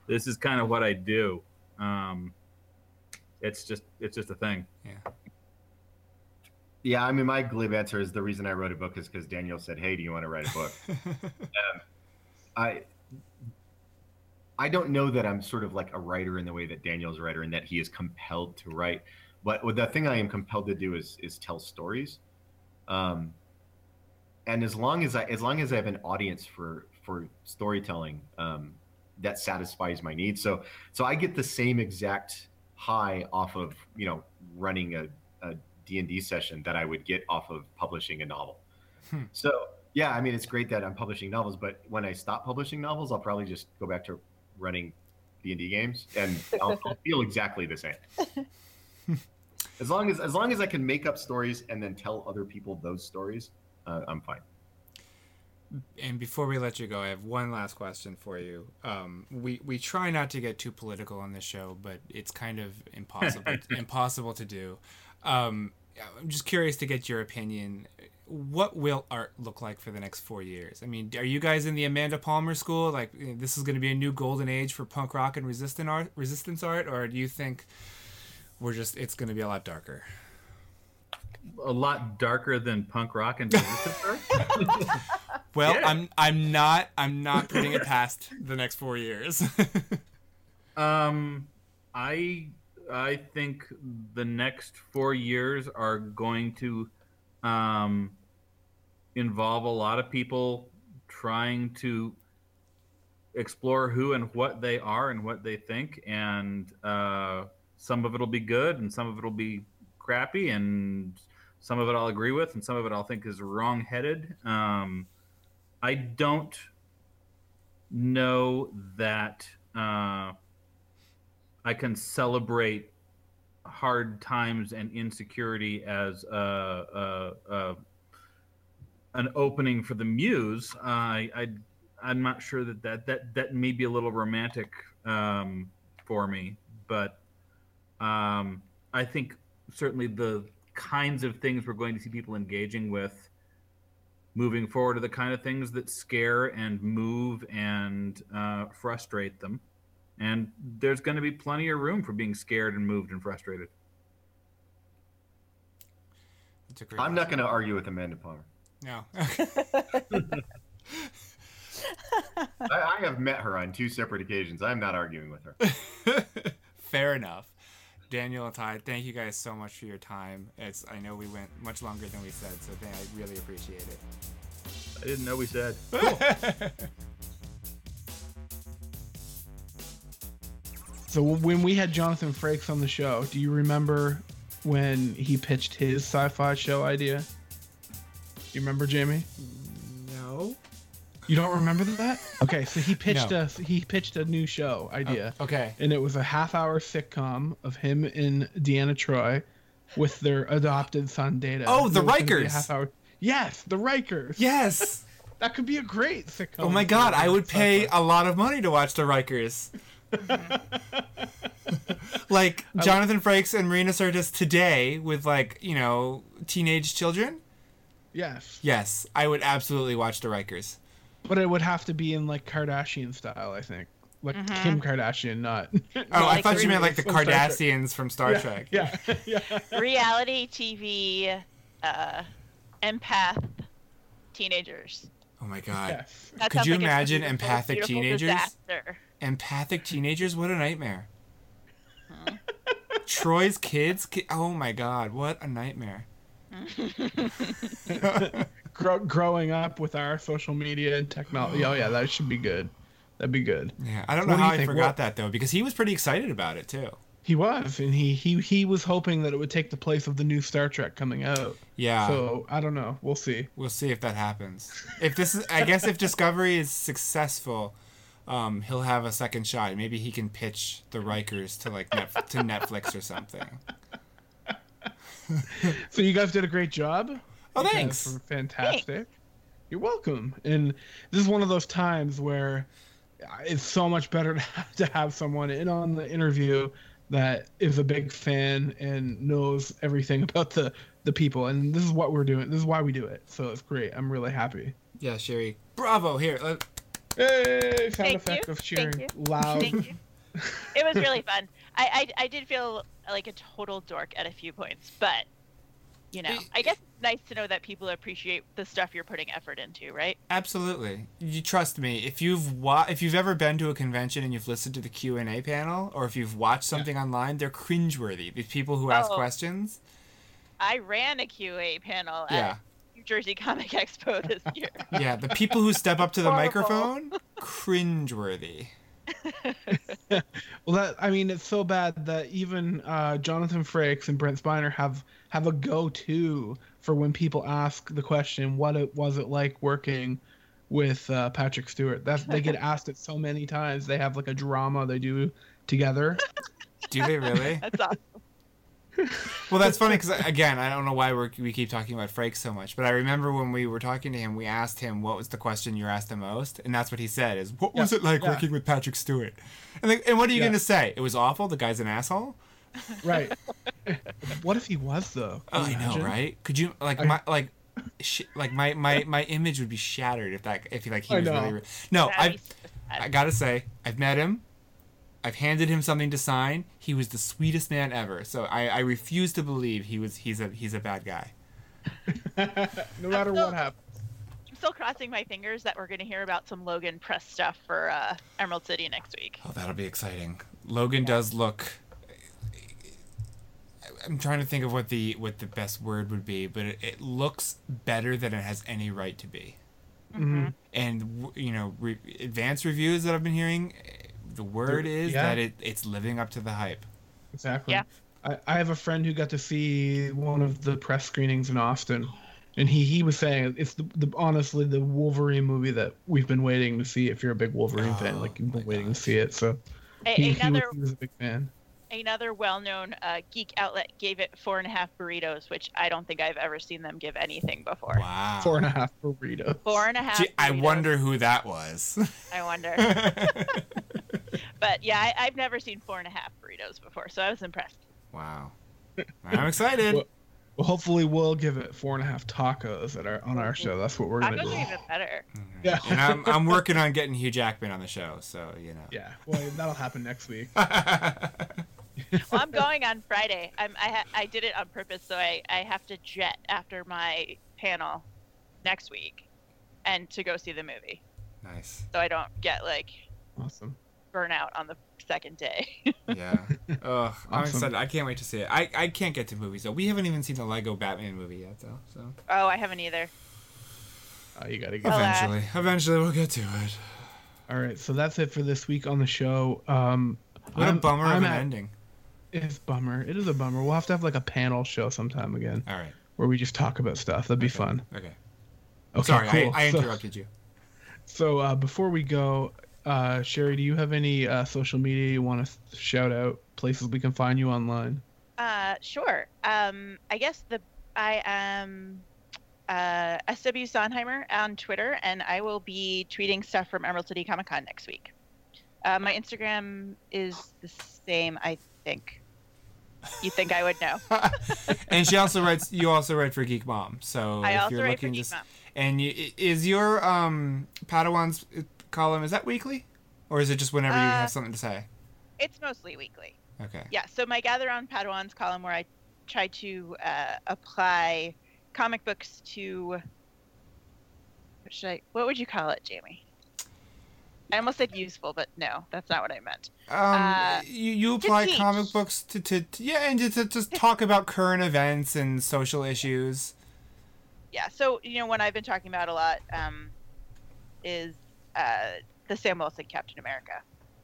this is kind of what I do. Um, it's just it's just a thing. Yeah. Yeah, I mean, my glib answer is the reason I wrote a book is because Daniel said, "Hey, do you want to write a book?" um, I I don't know that I'm sort of like a writer in the way that Daniel's a writer, and that he is compelled to write. But the thing I am compelled to do is is tell stories. Um, and as long as I as long as I have an audience for for storytelling, um, that satisfies my needs. So so I get the same exact high off of you know running a, a D&D session that I would get off of publishing a novel. Hmm. So, yeah, I mean, it's great that I'm publishing novels, but when I stop publishing novels, I'll probably just go back to running D&D games and I'll, I'll feel exactly the same. as long as as long as I can make up stories and then tell other people those stories, uh, I'm fine. And before we let you go, I have one last question for you. Um, we we try not to get too political on this show, but it's kind of impossible impossible to do. Um, I'm just curious to get your opinion. What will art look like for the next four years? I mean, are you guys in the Amanda Palmer school? Like, this is going to be a new golden age for punk rock and resistance art, resistance art, or do you think we're just it's going to be a lot darker? A lot darker than punk rock and resistance art. Well, Yeah. I'm I'm not I'm not putting it past the next four years. Um, I I think the next four years are going to um, involve a lot of people trying to explore who and what they are and what they think, and uh, some of it'll be good, and some of it'll be crappy, and some of it I'll agree with, and some of it I'll think is wrong-headed. Um, I don't know that. Uh, I can celebrate hard times and insecurity as a, a, a an opening for the muse. I, I I'm not sure that that that that may be a little romantic um, for me, but um, I think certainly the kinds of things we're going to see people engaging with moving forward are the kind of things that scare and move and uh, frustrate them and there's going to be plenty of room for being scared and moved and frustrated. That's a great I'm not going to argue with Amanda Palmer. No. I, I have met her on two separate occasions. I'm not arguing with her. Fair enough. Daniel and Ty, thank you guys so much for your time. It's I know we went much longer than we said, so thank, I really appreciate it. I didn't know we said. So when we had Jonathan Frakes on the show, do you remember when he pitched his sci-fi show idea? Do you remember, Jamie? You don't remember that? Okay, so he pitched No. a he pitched a new show idea. Oh, okay. And it was a half-hour sitcom of him and Deanna Troi with their adopted son Data. Oh, the It was gonna be a Rikers. Yes, the Rikers. Yes. That could be a great sitcom. Oh my god, I would pay a lot of money to watch the Rikers. like Jonathan Frakes and Marina Sirtis today with like, you know, teenage children? Yes, Yes, I would absolutely watch the Rikers. But it would have to be in like Kardashian style, I think. Like Kim Kardashian, not. Oh, I like thought you meant like the from Star Trek. Kardashians from Star Trek. Yeah, yeah. Reality TV, uh, empath teenagers. Oh my god. yes. Could you like imagine beautiful, empathic beautiful teenagers? Disaster. Empathic teenagers? What a nightmare. Troi's kids? Oh my god, what a nightmare. Grow, growing up with our social media and technology. Oh yeah, that should be good. That'd be good. Yeah, I don't know do how you I think? forgot What- that though, because he was pretty excited about it too. He was, and he he he was hoping that it would take the place of the new Star Trek coming out. Yeah. So I don't know. We'll see. We'll see if that happens. If this is, I guess, if Discovery is successful, um, he'll have a second shot. Maybe he can pitch the Rikers to like Netf- to Netflix or something. So you guys did a great job. Oh, You guys thanks. fantastic. You're welcome. And this is one of those times where it's so much better to have, to have someone in on the interview that is a big fan and knows everything about the the people. And this is what we're doing. This is why we do it. So it's great. I'm really happy. Yeah, Shiri. Bravo. Here. uh, Hey, sound Thank effect you. of cheering. Thank you. Loud. Thank you. It was really fun. I, I I did feel like a total dork at a few points, but you know, I guess it's nice to know that people appreciate the stuff you're putting effort into, right? Absolutely. You trust me. If you've wa- if you've ever been to a convention and you've listened to the Q and A panel, or if you've watched something online, they're cringeworthy. These people who ask Oh. questions. I ran a QA panel Yeah. at New Jersey Comic Expo this year. Yeah, the people who step up to the microphone, cringeworthy. Well, that I mean, it's so bad that even uh, Jonathan Frakes and Brent Spiner have have a go-to for when people ask the question, "What it, was it like working with uh, Patrick Stewart?" That they get asked it so many times. They have like a drama they do together. Do they really? That's awesome. Well, that's funny because uh, again, I don't know why we're, we keep talking about Frakes so much, but I remember when we were talking to him, we asked him what was the question you asked the most, and that's what he said: "Is what was it like yeah. working with Patrick Stewart?" And, like, and what are you Yeah. gonna say? It was awful. The guy's an asshole. right. what if he was though? Oh, I know, right? Could you like I- my like, sh- like my my my image would be shattered if that if he like he I was know. really. Re- no, I be so sad. I gotta say, I've met him. I've handed him something to sign. He was the sweetest man ever. So I, I refuse to believe he was he's a he's a bad guy. no matter still- what happens. I'm still crossing my fingers that we're going to hear about some Logan press stuff for uh, Emerald City next week. Oh, that'll be exciting. Logan does look. I'm trying to think of what the what the best word would be, but it, it looks better than it has any right to be. Mhm. And you know, re- advanced reviews that I've been hearing, the word They're- is yeah. that it, it's living up to the hype. Exactly. Yeah. I, I have a friend who got to see one of the press screenings in Austin, and he, he was saying it's the, the honestly the Wolverine movie that we've been waiting to see. If you're a big Wolverine fan, Oh, like you've been waiting gosh. to see it. So A- he, he, was, another he was a big fan. another well-known uh, geek outlet gave it four and a half burritos, which I don't think I've ever seen them give anything before. Wow. Four and a half burritos. Four and a half. Gee, I wonder who that was. I wonder. but yeah, I, I've never seen four and a half burritos before, so I was impressed. wow. I'm excited. Well, well, hopefully we'll give it four and a half tacos at our on our show. That's what we're gonna Tacos do. are even better. Mm-hmm. Yeah. and I'm, I'm working on getting Hugh Jackman on the show, so you know. Yeah. Well, that'll happen next week. Well, I'm going on Friday. I'm, I ha- I did it on purpose, so I, I have to jet after my panel next week, and to go see the movie, nice. so I don't get like Awesome. Burnout on the second day. Yeah. Ugh, I'm excited. I can't wait to see it. I, I can't get to movies though. We haven't even seen the Lego Batman movie yet though. So oh, I haven't either. Uh, you gotta get. Alas. eventually, eventually we'll get to it. All right. So that's it for this week on the show. Um, What a I'm- bummer I'm of an at- ending. It's a bummer. It is a bummer. We'll have to have like a panel show sometime again All right. where we just talk about stuff. That'd be Okay. fun. Okay. Okay, Sorry, cool. I, I So- interrupted you. So uh, before we go, uh, Shiri, do you have any uh, social media you want to shout out? Places we can find you online? Uh, sure. Um, I guess the I am uh, SW Sondheimer on Twitter, and I will be tweeting stuff from Emerald City Comic Con next week. Uh, my Instagram is the same, I think. You think I would know? and she also writes. You also write for Geek Mom. So I if also you're write for looking Geek just Mom. and you, is your um Padawan's column is that weekly, or is it just whenever you Uh, have something to say? It's mostly weekly. Okay. Yeah. So my Gather on Padawans column, where I try to uh, apply comic books to what should I? What would you call it, Jamie? I almost said useful, but no, that's not what I meant. Um, Uh, you, you apply comic books to, to, to yeah, and to, to just talk about current events and social issues. yeah so you know what i've been talking about a lot um, is uh, the sam wilson captain america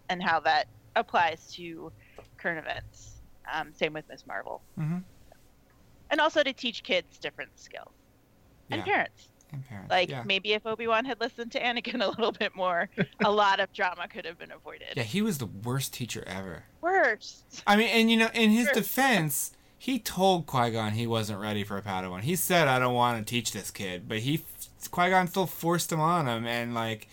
and how that applies to current events. Um, same with Miss Marvel, Mm-hmm. and also to teach kids different skills and parents. And parents. Like yeah. maybe if Obi Wan had listened to Anakin a little bit more, a lot of drama could have been avoided. yeah, he was the worst teacher ever. Worst. I mean, and you know, in his defense, he told Qui Gon he wasn't ready for a Padawan. He said, "I don't want to teach this kid," but he Qui Gon still forced him on him, and like,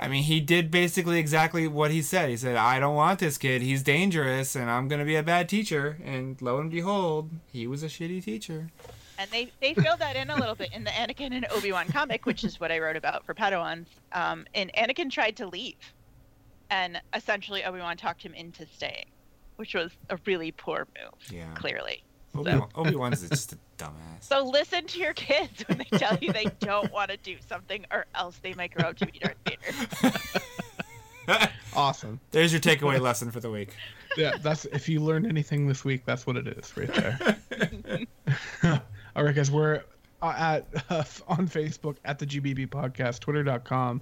I mean, he did basically exactly what he said. He said, "I don't want this kid. He's dangerous, and I'm gonna be a bad teacher." And lo and behold, he was a shitty teacher. And they they fill that in a little bit in the Anakin and Obi Wan comic, which is what I wrote about for Padawans. Um, and Anakin tried to leave, and essentially Obi Wan talked him into staying, which was a really poor move. Yeah. Clearly. Obi Wan's just a dumbass. So listen to your kids when they tell you they don't want to do something, or else they might grow up to be Darth Vader. Awesome. There's your takeaway lesson for the week. Yeah, that's if you learned anything this week, that's what it is right there. All right, guys, we're uh, at uh, on Facebook at the GBB Podcast, Twitter.com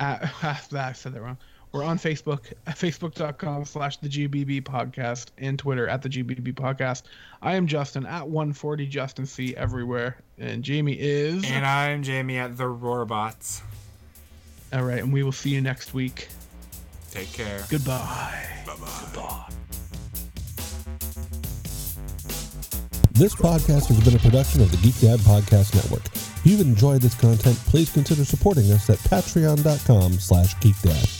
at I said that wrong. We're on Facebook, at facebook.com slash the GBB Podcast, and Twitter at the GBB Podcast. I am Justin at 140 Justin C everywhere, and Jamie is. And I'm Jamie at the Roarbots. All right, and we will see you next week. Take care. Goodbye. Bye-bye. Goodbye. This podcast has been a production of the Geek Dad Podcast Network. If you've enjoyed this content, please consider supporting us at patreon.com slash geekdad.